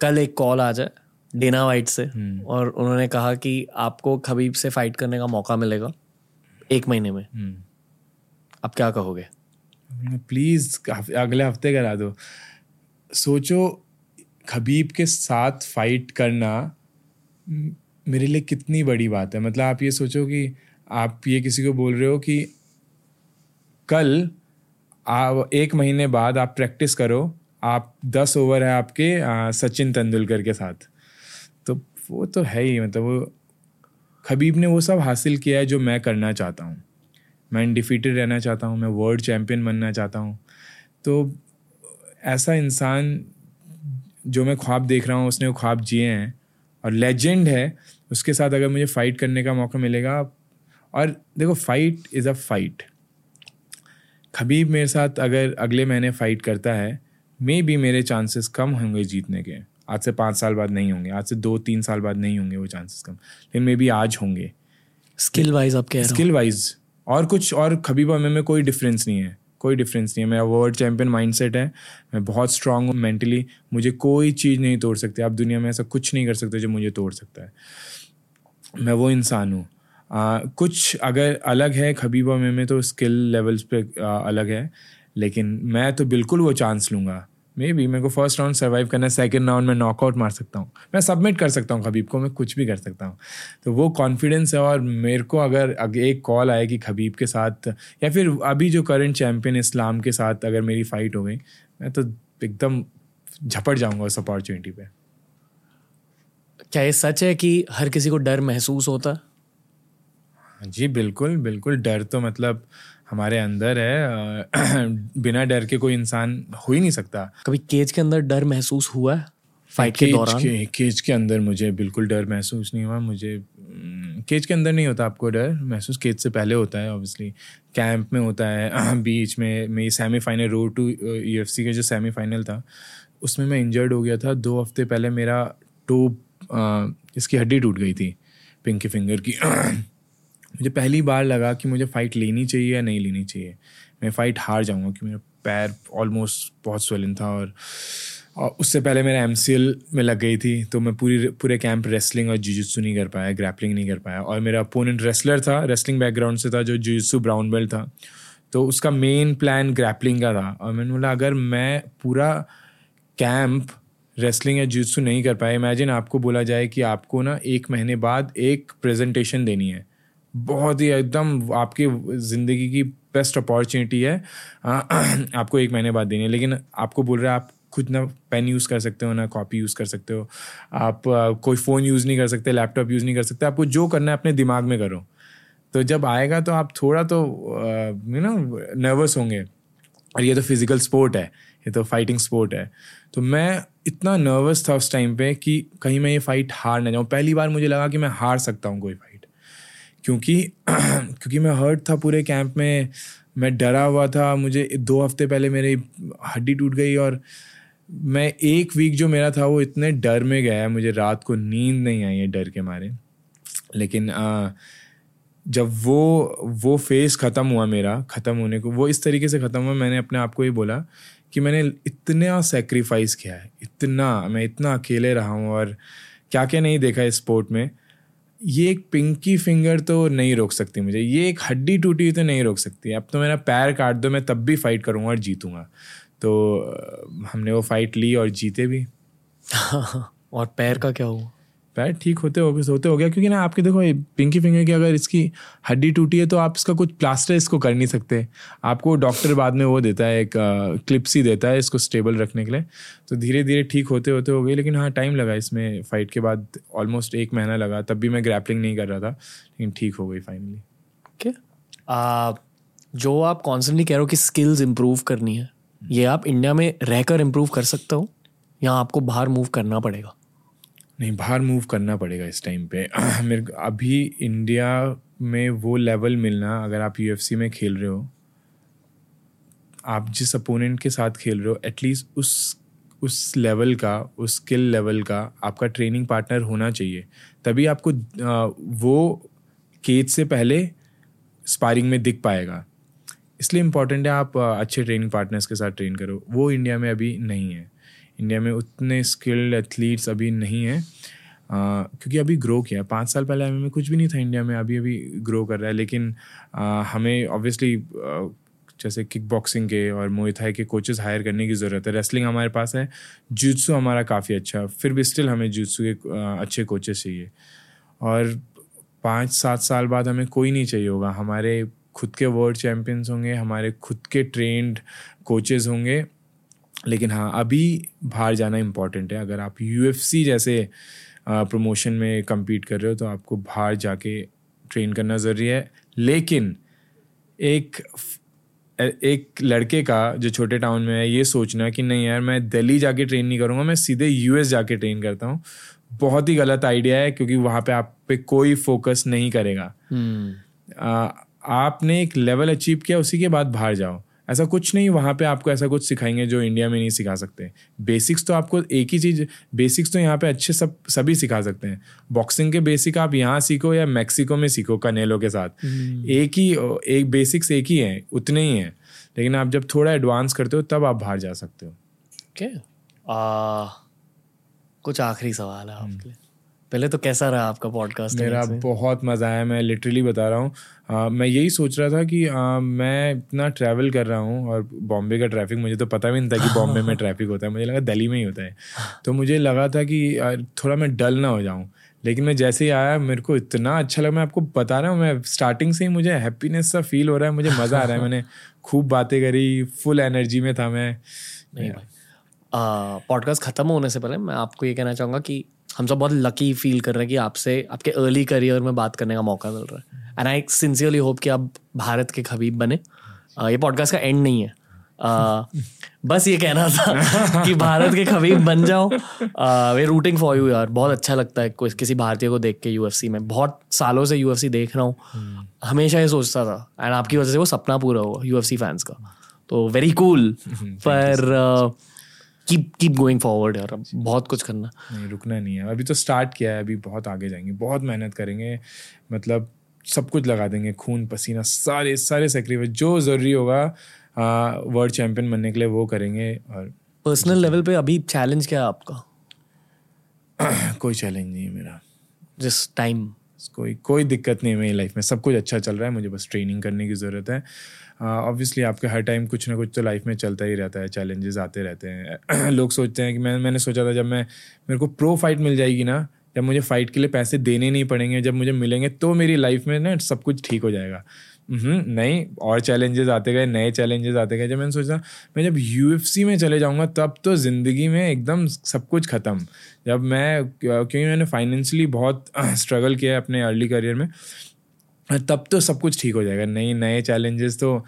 कल एक कॉल आ जाए डेना वाइट से हम्म। और उन्होंने कहा कि आपको खबीब से फाइट करने का मौका मिलेगा एक महीने में हम्म। आप क्या कहोगे? प्लीज़ अगले हफ़्ते करा दो। सोचो खबीब के साथ फाइट करना मेरे लिए कितनी बड़ी बात है। मतलब आप ये सोचो कि आप ये किसी को बोल रहे हो कि कल आप एक महीने बाद आप प्रैक्टिस करो। आप दस ओवर है आपके सचिन तेंदुलकर के साथ। तो वो तो है ही मतलब वो खबीब ने वो सब हासिल किया है जो मैं करना चाहता हूँ। मैं डिफीटेड रहना चाहता हूँ, मैं वर्ल्ड चैम्पियन बनना चाहता हूँ। तो ऐसा इंसान जो मैं ख्वाब देख रहा हूँ, उसने वो ख्वाब जिए हैं और लेजेंड है, उसके साथ अगर मुझे फ़ाइट करने का मौका मिलेगा, और देखो fight is a fight Khabib मेरे साथ अगर अगले महीने फ़ाइट करता है मे भी मेरे चांसेस कम होंगे जीतने के। आज से पाँच साल बाद नहीं होंगे आज से दो तीन साल बाद नहीं होंगे वो चांसेस कम। लेकिन मे बी आज होंगे। स्किल वाइज आप कह रहे स्किल वाइज और कुछ और खबीबा में, में कोई डिफरेंस नहीं है कोई डिफरेंस नहीं है। मेरा वर्ल्ड चैंपियन माइंडसेट है मैं बहुत स्ट्रांग हूँ मेंटली मुझे कोई चीज़ नहीं तोड़ सकती। आप दुनिया में ऐसा कुछ नहीं कर सकते जो मुझे तोड़ सकता है। मैं वो इंसान हूँ। कुछ अगर अलग है खबीबा में, में तो स्किल लेवल्स पे आ, अलग है लेकिन मैं तो बिल्कुल वो चांस लूँगा। मे बी मेरे को फ़र्स्ट राउंड सर्वाइव करना है सेकेंड राउंड में नॉकआउट मार सकता हूँ। मैं सबमिट कर सकता हूँ खबीब को मैं कुछ भी कर सकता हूँ। तो वो कॉन्फिडेंस है और मेरे को अगर एक कॉल आए कि खबीब के साथ या फिर अभी जो करंट चैम्पियन इस्लाम के साथ अगर मेरी फाइट हो गई मैं तो एकदम झपट जाऊँगा उस अपॉर्चुनिटी पर क्या ये सच है कि हर किसी को डर महसूस होता? जी बिल्कुल बिल्कुल। डर तो मतलब हमारे अंदर है। बिना डर के कोई इंसान हो ही नहीं सकता। कभी केज के अंदर डर महसूस हुआ है? फाइट के दौरान? के, केज के अंदर मुझे बिल्कुल डर महसूस नहीं हुआ। मुझे केज के अंदर नहीं होता आपको डर। महसूस केज से पहले होता है ऑब्वियसली कैंप में होता है बीच में मेरी semifinal road to U F C का जो सेमीफाइनल था उसमें मैं इंजर्ड हो गया था। दो हफ़्ते पहले मेरा टो इसकी हड्डी टूट गई थी पिंकी फिंगर की। मुझे पहली बार लगा कि मुझे फ़ाइट लेनी चाहिए या नहीं लेनी चाहिए। मैं फ़ाइट हार जाऊँगा कि मेरा पैर ऑलमोस्ट बहुत स्वेलिन था और और उससे पहले मेरा एमसीएल में लग गई थी तो मैं पूरी, पूरे कैंप रेसलिंग और जुजुत्सु नहीं कर पाया ग्रैपलिंग नहीं कर पाया। और मेरा अपोनेंट रेसलर था रेसलिंग बैकग्राउंड से था, जो जुजुत्सु ब्राउन बेल्ट था। तो उसका मेन प्लान ग्रैपलिंग का था और मैंने बोला, अगर मैं पूरा कैंप रेसलिंग या जुजुत्सु नहीं कर पाया इमेजिन आपको बोला जाए कि आपको ना एक महीने बाद एक प्रेजेंटेशन देनी है। बहुत ही एकदम आपकी ज़िंदगी की बेस्ट अपॉर्चुनिटी है। आपको एक महीने बाद देनी है, लेकिन आपको बोल रहे हैं, आप खुद ना पेन यूज़ कर सकते हो, ना कॉपी यूज़ कर सकते हो। आप कोई फ़ोन यूज़ नहीं कर सकते लैपटॉप यूज़ नहीं कर सकते। आपको जो करना है, अपने दिमाग में करो। तो जब आएगा तो आप थोड़ा तो यू नो नर्वस होंगे। और ये तो फ़िज़िकल स्पोर्ट है, ये तो फाइटिंग स्पोर्ट है। तो मैं इतना नर्वस था उस टाइम पे कि कहीं मैं ये फाइट हार ना जाऊँ। पहली बार मुझे लगा कि मैं हार सकता हूँ कोई फाइट क्योंकि क्योंकि मैं हर्ट था पूरे कैंप में मैं डरा हुआ था मुझे दो हफ़्ते पहले मेरी हड्डी टूट गई और मैं एक वीक जो मेरा था वो इतने डर में गया मुझे रात को नींद नहीं आई है डर के मारे। लेकिन आ, जब वो वो फेस ख़त्म हुआ मेरा ख़त्म होने को वो इस तरीके से ख़त्म हुआ मैंने अपने आप को ये बोला कि मैंने इतना सेक्रीफाइस किया है इतना मैं इतना अकेले रहा हूँ और क्या क्या नहीं देखा इस स्पोर्ट में। ये एक पिंकी फिंगर तो नहीं रोक सकती मुझे। ये एक हड्डी टूटी तो नहीं रोक सकती। अब तो मेरा पैर काट दो, मैं तब भी फाइट करूँगा और जीतूँगा। तो हमने वो फाइट ली और जीते भी। और पैर का क्या हुआ? पैर ठीक होते हो होते हो गया? क्योंकि ना आपके देखो पिंकी फिंगर की अगर इसकी हड्डी टूटी है तो आप इसका कुछ प्लास्टर इसको कर नहीं सकते। आपको डॉक्टर बाद में वो देता है, एक क्लिप्स ही देता है इसको स्टेबल रखने के लिए। तो धीरे धीरे ठीक होते होते हो गई, लेकिन हाँ टाइम लगा इसमें फाइट के बाद। ऑलमोस्ट एक महीना लगा, तब भी मैं ग्रैपलिंग नहीं कर रहा था, लेकिन ठीक हो गई फाइनली ओके जो आप कॉन्स्टेंटली कह रहे हो कि स्किल्स इम्प्रूव करनी है, ये आप इंडिया में रहकर इम्प्रूव कर सकते हो, या आपको बाहर मूव करना पड़ेगा? नहीं, बाहर मूव करना पड़ेगा इस टाइम पे। मेरे अभी इंडिया में वो लेवल मिलना, अगर आप यूएफसी में खेल रहे हो, आप जिस अपोनेंट के साथ खेल रहे हो एटलीस्ट उस उस लेवल का, उस स्किल लेवल का आपका ट्रेनिंग पार्टनर होना चाहिए। तभी आपको वो केज से पहले स्पारिंग में दिख पाएगा। इसलिए इंपॉर्टेंट है आप अच्छे ट्रेनिंग पार्टनर्स के साथ ट्रेन करो। वो इंडिया में अभी नहीं है। इंडिया में उतने स्किल्ड एथलीट्स अभी नहीं हैं। क्योंकि अभी ग्रो किया है। पाँच साल पहले हमें कुछ भी नहीं था इंडिया में अभी अभी ग्रो कर रहा है। लेकिन आ, हमें ऑब्वियसली जैसे किक बॉक्सिंग के और मोइथाई के कोचेस हायर करने की ज़रूरत है। रेसलिंग हमारे पास है। जूत्सु हमारा काफ़ी अच्छा फिर भी स्टिल हमें जूत्सु के अच्छे कोचेस चाहिए। और पाँच सात साल बाद हमें कोई नहीं चाहिए होगा। हमारे खुद के वर्ल्ड चैम्पियंस होंगे हमारे खुद के ट्रेंड कोचेज़ होंगे। लेकिन हाँ अभी बाहर जाना इंपॉर्टेंट है। अगर आप यूएफसी जैसे प्रमोशन में कम्पीट कर रहे हो तो आपको बाहर जाके ट्रेन करना ज़रूरी है। लेकिन एक एक लड़के का जो छोटे टाउन में है ये सोचना कि नहीं यार मैं दिल्ली जाके ट्रेन नहीं करूँगा मैं सीधे यूएस जाके ट्रेन करता हूँ। बहुत ही गलत आइडिया है क्योंकि वहाँ पे आप पे कोई फोकस नहीं करेगा। hmm. आ, आपने एक लेवल अचीव किया उसी के बाद बाहर जाओ। ऐसा कुछ नहीं वहाँ पे आपको ऐसा कुछ सिखाएँगे जो इंडिया में नहीं सिखा सकते। बेसिक्स तो आपको एक ही चीज़ बेसिक्स तो यहाँ पे अच्छे सब सभी सिखा सकते हैं। बॉक्सिंग के बेसिक आप यहाँ सीखो या मैक्सिको में सीखो कनेलो के साथ। हम्म। एक ही एक बेसिक्स एक ही हैं उतने ही हैं। लेकिन आप जब थोड़ा एडवांस करते हो तब आप बाहर जा सकते हो। ओके कुछ आखिरी सवाल है आपके लिए। पहले तो कैसा रहा आपका पॉडकास्ट मेरा बहुत मज़ा आया मैं लिटरली बता रहा हूँ। मैं यही सोच रहा था कि आ, मैं इतना ट्रैवल कर रहा हूँ और बॉम्बे का ट्रैफ़िक मुझे तो पता भी नहीं था कि बॉम्बे में ट्रैफ़िक होता है। मुझे लगा दिल्ली में ही होता है। तो मुझे लगा था कि थोड़ा मैं डल ना हो जाऊँ। लेकिन मैं जैसे ही आया मेरे को इतना अच्छा लगा मैं आपको बता रहा हूँ मैं स्टार्टिंग से ही मुझे हैप्पीनेस सा फील हो रहा है मुझे मज़ा आ रहा है। मैंने खूब बातें करी फुल एनर्जी में था मैं। पॉडकास्ट ख़त्म होने से पहले मैं आपको ये कहना चाहूँगा कि हम सब बहुत लकी फील कर रहे हैं कि आपसे आपके अर्ली करियर में बात करने का मौका मिल रहा है। एंड आई सिंसियरली होप कि आप भारत के खबीब बने। uh, ये पॉडकास्ट का एंड नहीं है। uh, बस ये कहना था कि भारत के खबीब बन जाओ। वे रूटिंग फॉर यू यार। बहुत अच्छा लगता है कोई किसी भारतीय को देख के यूएफसी में। बहुत सालों से यूएफसी देख रहा हूँ। hmm. हमेशा ये सोचता था। एंड आपकी वजह से वो सपना पूरा हुआ यूएफसी फैंस का। तो वेरी कूल cool. पर uh, keep keep going forward यार बहुत कुछ करना। नहीं रुकना नहीं है। अभी तो स्टार्ट किया है अभी बहुत आगे जाएँगे बहुत मेहनत करेंगे। मतलब सब कुछ लगा देंगे खून पसीना सारे सारे सेक्रीफाइस जो ज़रूरी होगा वर्ल्ड चैंपियन बनने के लिए वो करेंगे और पर्सनल लेवल पे अभी चैलेंज क्या है आपका? कोई चैलेंज नहीं है मेरा। जिस टाइम कोई कोई दिक्कत नहीं है मेरी लाइफ में। सब कुछ अच्छा चल रहा है मुझे बस ट्रेनिंग करने की ज़रूरत है। ऑब्वियसली आपके हर टाइम कुछ ना कुछ तो लाइफ में चलता ही रहता है चैलेंजेस आते रहते हैं। लोग सोचते हैं कि मैं, मैंने सोचा था जब मैं, मेरे को प्रो फाइट मिल जाएगी ना, जब मुझे फ़ाइट के लिए पैसे देने नहीं पड़ेंगे, जब मुझे मिलेंगे तो मेरी लाइफ में ना सब कुछ ठीक हो जाएगा। नहीं, और चैलेंजेस आते गए, नए चैलेंजेस आते गए। जब मैंने सोचा, मैं जब यूएफसी में चले जाऊँगा, तब तो ज़िंदगी में एकदम सब कुछ ख़त्म। जब मैं, क्योंकि मैंने फाइनेंशियली बहुत स्ट्रगल किया है अपने अर्ली करियर में तब तो सब कुछ ठीक हो जाएगा। नहीं नए चैलेंजेस तो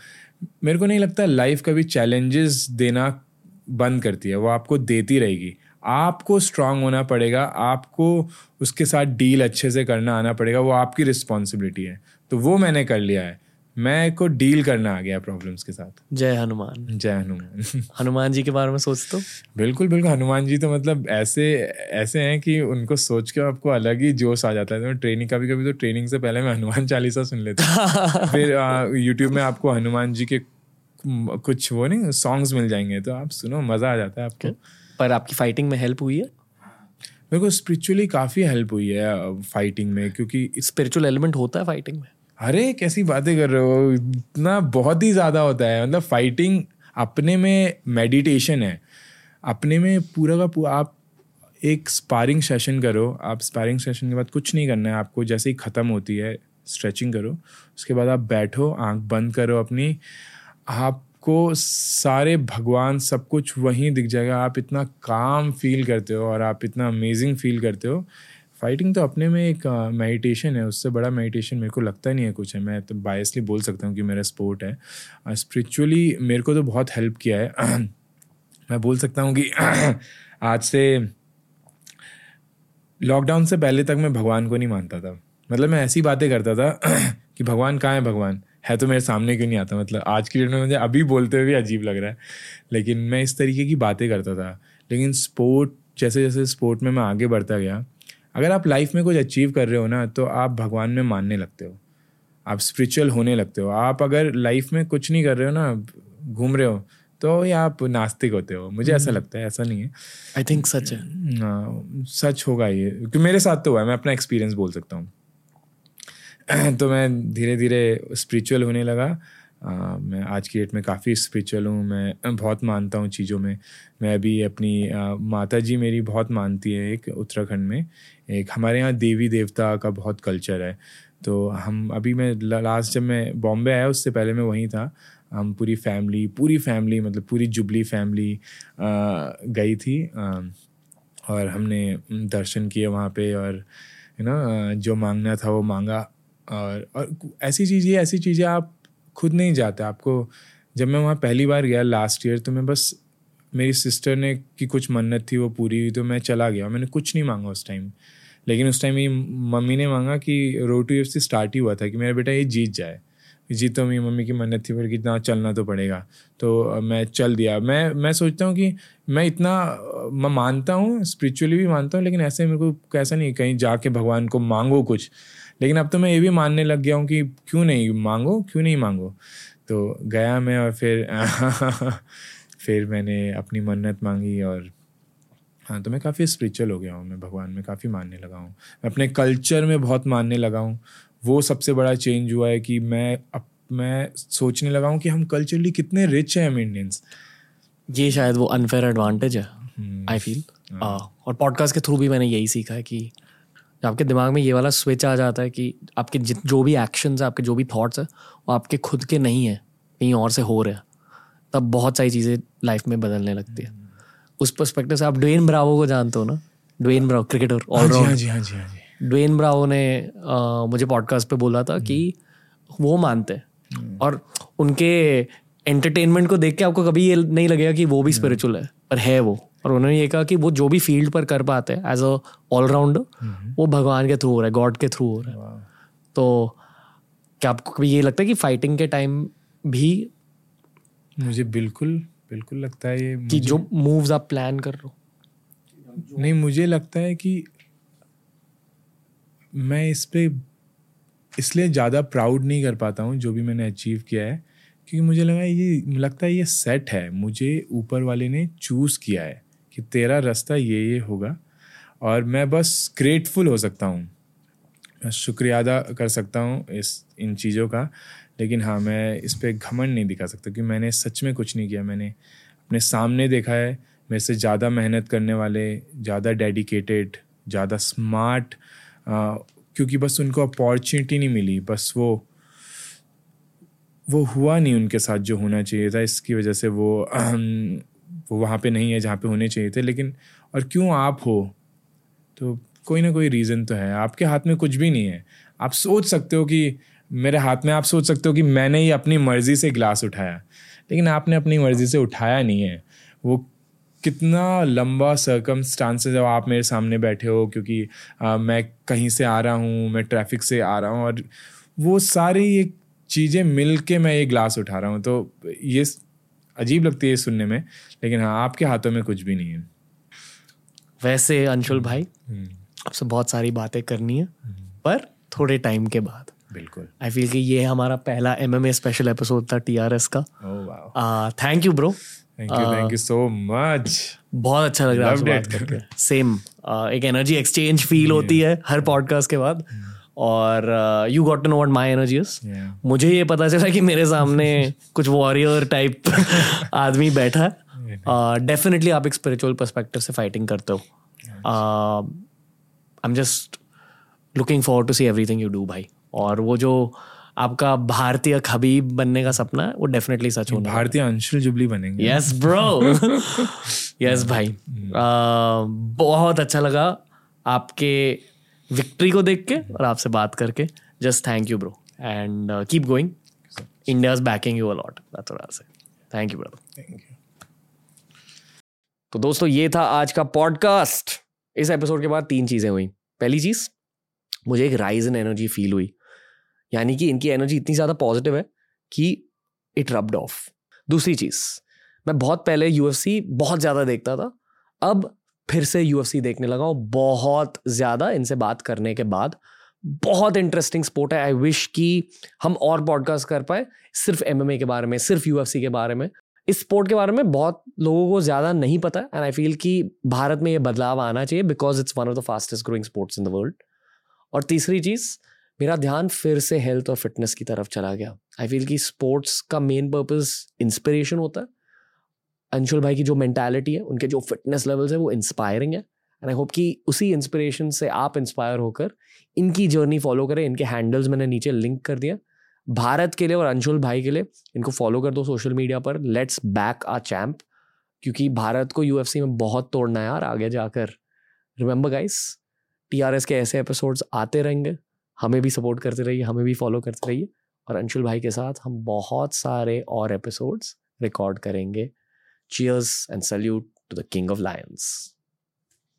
मेरे को नहीं लगता लाइफ कभी चैलेंजेस देना बंद करती है। वो आपको देती रहेगी। आपको स्ट्रांग होना पड़ेगा, आपको उसके साथ डील अच्छे से करना आना पड़ेगा, वो आपकी रिस्पॉन्सिबिलिटी है। तो वो मैंने कर लिया है। मैं को डील करना आ गया प्रॉब्लम्स के साथ। जय हनुमान। जय हनुमान। हनुमान जी के बारे में सोचते हो बिल्कुल बिल्कुल। हनुमान जी तो मतलब ऐसे ऐसे हैं कि उनको सोच के आपको अलग ही जोश आ जाता है। तो ट्रेनिंग कभी कभी तो ट्रेनिंग से पहले मैं हनुमान चालीसा सुन लेता फिर यूट्यूब में आपको हनुमान जी के कुछ वो नहीं सॉन्ग्स मिल जाएँगे। तो आप सुनो मज़ा आ जाता है आपको। पर आपकी फाइटिंग में हेल्प हुई है? मेरे को स्पिरिचुअली काफ़ी हेल्प हुई है फाइटिंग में क्योंकि स्पिरिचुअल एलिमेंट होता है फाइटिंग में? अरे, कैसी बातें कर रहे हो? इतना बहुत ही ज़्यादा होता है। मतलब फाइटिंग अपने में मेडिटेशन है। अपने में पूरा का पूरा आप एक स्पारिंग सेशन करो। आप स्पारिंग सेशन के बाद कुछ नहीं करना है। आपको जैसे ही ख़त्म होती है स्ट्रेचिंग करो। उसके बाद आप बैठो, आँख बंद करो अपनी। आपको सारे भगवान, सब कुछ वहीं दिख जाएगा। आप इतना काम फील करते हो और आप इतना अमेजिंग फील करते हो। फाइटिंग तो अपने में एक मेडिटेशन है, उससे बड़ा मेडिटेशन मेरे को लगता नहीं है कुछ है। मैं तो बायसली बोल सकता हूँ कि मेरा स्पोर्ट है। स्पिरिचुअली मेरे को तो बहुत हेल्प किया है। मैं बोल सकता हूँ कि आज से लॉकडाउन से पहले तक मैं भगवान को नहीं मानता था। मतलब मैं ऐसी बातें करता था कि भगवान, कहाँ है भगवान? है तो मेरे सामने क्यों नहीं आता? मतलब आज की डेट में मुझे अभी बोलते हुए भी अजीब लग रहा है। लेकिन मैं इस तरीके की बातें करता था। लेकिन स्पोर्ट जैसे जैसे स्पोर्ट में मैं आगे बढ़ता गया अगर आप लाइफ में कुछ अचीव कर रहे हो ना तो आप भगवान में मानने लगते हो। आप स्पिरिचुअल होने लगते हो। आप अगर लाइफ में कुछ नहीं कर रहे हो ना घूम रहे हो तो ये आप नास्तिक होते हो। मुझे ऐसा हम्म। लगता है ऐसा नहीं है। आई थिंक सच है। हाँ सच होगा ये। क्योंकि मेरे साथ तो हुआ है मैं अपना एक्सपीरियंस बोल सकता हूँ। तो मैं धीरे धीरे स्पिरिचुअल होने लगा। मैं आज की डेट में काफ़ी स्पिरिचुअल हूँ, मैं बहुत मानता हूँ चीज़ों में। मैं अभी अपनी माता जी मेरी बहुत मानती है एक उत्तराखंड में। एक हमारे यहाँ देवी देवता का बहुत कल्चर है। तो हम अभी मैं लास्ट जब मैं बॉम्बे आया उससे पहले मैं वहीं था। हम पूरी फैमिली पूरी फैमिली मतलब पूरी जुबली फैमिली गई थी। और हमने दर्शन किए वहाँ पे और यू नो जो मांगना था वो मांगा। और और ऐसी चीज़ें ऐसी चीज़ें आप खुद नहीं जाते। आपको जब मैं वहाँ पहली बार गया लास्ट ईयर तो मैं बस मेरी सिस्टर ने की कुछ मन्नत थी वो पूरी हुई तो मैं चला गया। मैंने कुछ नहीं मांगा उस टाइम लेकिन उस टाइम मेरी मम्मी ने मांगा कि रोड टू एफ़ स्टार्ट ही हुआ था कि मेरा बेटा ये जीत जाए। जीत तो मेरी मम्मी की मन्नत थी फिर कितना चलना तो पड़ेगा। तो मैं चल दिया। मैं मैं सोचता हूँ कि मैं इतना, मैं मानता हूँ स्पिरिचुअली भी मानता हूँ, लेकिन ऐसे मेरे को कैसा नहीं कहीं जाके भगवान को मांगो कुछ। लेकिन अब तो मैं ये भी मानने लग गया हूँ कि क्यों नहीं मांगो क्यों नहीं मांगो? तो गया मैं और फिर फिर मैंने अपनी मन्नत मांगी और हाँ तो मैं काफ़ी स्पिरिचुअल हो गया हूँ मैं भगवान में काफ़ी मानने लगा हूँ। मैं अपने कल्चर में बहुत मानने लगा हूँ। वो सबसे बड़ा चेंज हुआ है कि मैं अब मैं सोचने लगा हूँ कि हम कल्चरली कितने रिच हैं हम इंडियंस ये शायद वो अनफेयर एडवांटेज है आई हम्म। फील हाँ। और पॉडकास्ट के थ्रू भी मैंने यही सीखा है कि आपके दिमाग में ये वाला स्विच आ जाता है कि आपके जो भी एक्शंस है आपके जो भी थॉट्स है वो आपके खुद के नहीं है कहीं और से हो रहे हैं। तब बहुत सारी चीज़ें लाइफ में बदलने लगती है। उस परस्पेक्टिव से आप ड्वेन ब्रावो को जानते हो ना? Dwayne Bravo cricketer all round Dwayne Bravo ने आ, मुझे पॉडकास्ट पे बोला था कि वो मानते हैं। हम्म। और उनके एंटरटेनमेंट को देख के आपको कभी ये नहीं लगेगा कि वो भी स्पिरिचुअल है पर है वो। और उन्होंने ये कहा कि वो जो भी फ़ील्ड पर कर पाते हैं एज अ ऑलराउंडर वो भगवान के थ्रू हो रहा है गॉड के थ्रू हो रहा है। तो क्या आपको कभी ये लगता है कि फाइटिंग के टाइम भी मुझे बिल्कुल बिल्कुल लगता है ये कि जो मूव्स आप प्लान कर रहे हो? नहीं मुझे लगता है कि मैं इस पर इसलिए ज़्यादा प्राउड नहीं कर पाता हूँ जो भी मैंने अचीव किया है क्योंकि मुझे लगा ये लगता है ये सेट है। मुझे ऊपर वाले ने चूज़ किया है। कि तेरा रास्ता ये ये होगा और मैं बस ग्रेटफुल हो सकता हूँ। शुक्रिया अदा कर सकता हूँ इस, इन चीज़ों का, लेकिन हाँ मैं इस पर घमंड नहीं दिखा सकता क्योंकि मैंने सच में कुछ नहीं किया। मैंने अपने सामने देखा है, मेरे से ज़्यादा मेहनत करने वाले, ज़्यादा डेडिकेटेड ज़्यादा स्मार्ट क्योंकि बस उनको अपॉर्चुनिटी नहीं मिली, बस वो वो हुआ नहीं उनके साथ जो होना चाहिए था। इसकी वजह से वो वो वहाँ पे नहीं है जहाँ पे होने चाहिए थे लेकिन और क्यों आप हो? तो कोई ना कोई रीज़न तो है। आपके हाथ में कुछ भी नहीं है। आप सोच सकते हो कि मेरे हाथ में आप सोच सकते हो कि मैंने ही अपनी मर्ज़ी से गिलास उठाया लेकिन आपने अपनी मर्ज़ी से उठाया नहीं है। वो कितना लंबा सर्कमस्टांसेस जब आप मेरे सामने बैठे हो क्योंकि आ, मैं कहीं से आ रहा हूँ मैं ट्रैफ़िक से आ रहा हूँ और वो सारी ये चीज़ें मिल के मैं ये ग्लास उठा रहा हूँ। तो ये अजीब लगती है सुनने में लेकिन हाँ आपके हाथों में कुछ भी नहीं है। वैसे अंशुल भाई हम्म, आपसे बहुत सारी बातें करनी है पर थोड़े टाइम के बाद। बिल्कुल। आई फील कि ये हमारा पहला एम स्पेशल एपिसोड था टीआरएस का। ओह wow thank you bro thank you so much बहुत अच्छा लग रहा है सेम एक एनर्जी एक्सचेंज फील होती है हर पॉडकास्ट के बाद। और uh, you got to know what my energy is मुझे ये पता चला कि मेरे सामने कुछ वॉरियर टाइप आदमी बैठा है। डेफिनेटली आप एक स्पिरिचुअल पर्सपेक्टिव से फाइटिंग करते हो। I am just looking forward to see everything you do भाई। और वो जो आपका भारतीय खबीब बनने का सपना है वो डेफिनेटली सच होना। भारतीय अंशुल जुबली बनेंगे। यस ब्रो यस भाई। Uh, बहुत अच्छा लगा आपके विक्ट्री को देख के और आपसे बात करके just thank you bro and keep going India is backing you a lot that's thank you brother thank you तो दोस्तों ये था आज का पॉडकास्ट इस एपिसोड के बाद तीन चीज़ें हुई. पहली चीज़ मुझे एक राइज इन एनर्जी फील हुई. यानी कि इनकी एनर्जी इतनी ज़्यादा पॉजिटिव है कि इट रब्ड ऑफ़ दूसरी चीज़ मैं बहुत पहले यूएफसी बहुत ज़्यादा देखता था. अब फिर से यूएफसी देखने लगा हूँ। बहुत ज़्यादा इनसे बात करने के बाद बहुत इंटरेस्टिंग स्पोर्ट है। आई विश कि हम और पॉडकास्ट कर पाए सिर्फ़ एमएमए के बारे में, सिर्फ़ यूएफसी के बारे में। इस स्पोर्ट के बारे में बहुत लोगों को ज़्यादा नहीं पता एंड आई फील कि भारत में ये बदलाव आना चाहिए because it's one of the fastest growing sports in the world और तीसरी चीज़, मेरा ध्यान फिर से हेल्थ और फिटनेस की तरफ़ चला गया। आई फील कि स्पोर्ट्स का मेन पर्पज इंस्पिरेशन होता है। अंशुल भाई की जो मैंटेलिटी है, उनके जो फिटनेस लेवल्स है, वो इंस्पायरिंग है। एंड आई होप कि उसी इंस्पिरेशन से आप इंस्पायर होकर इनकी जर्नी फॉलो करें। इनके हैंडल्स मैंने नीचे लिंक कर दिया भारत के लिए और अंशुल भाई के लिए इनको फॉलो कर दो सोशल मीडिया पर। लेट्स बैक आ चैम्प क्योंकि भारत को यूएफसी में बहुत तोड़ना है यार, आगे जाकर। रिमेंबर गाइस टीआरएस के ऐसे एपिसोड्स आते रहेंगे। हमें भी सपोर्ट करते रहिए, हमें भी फॉलो करते रहिए। और अंशुल भाई के साथ हम बहुत सारे और एपिसोड्स रिकॉर्ड करेंगे। Cheers and salute to the King of Lions.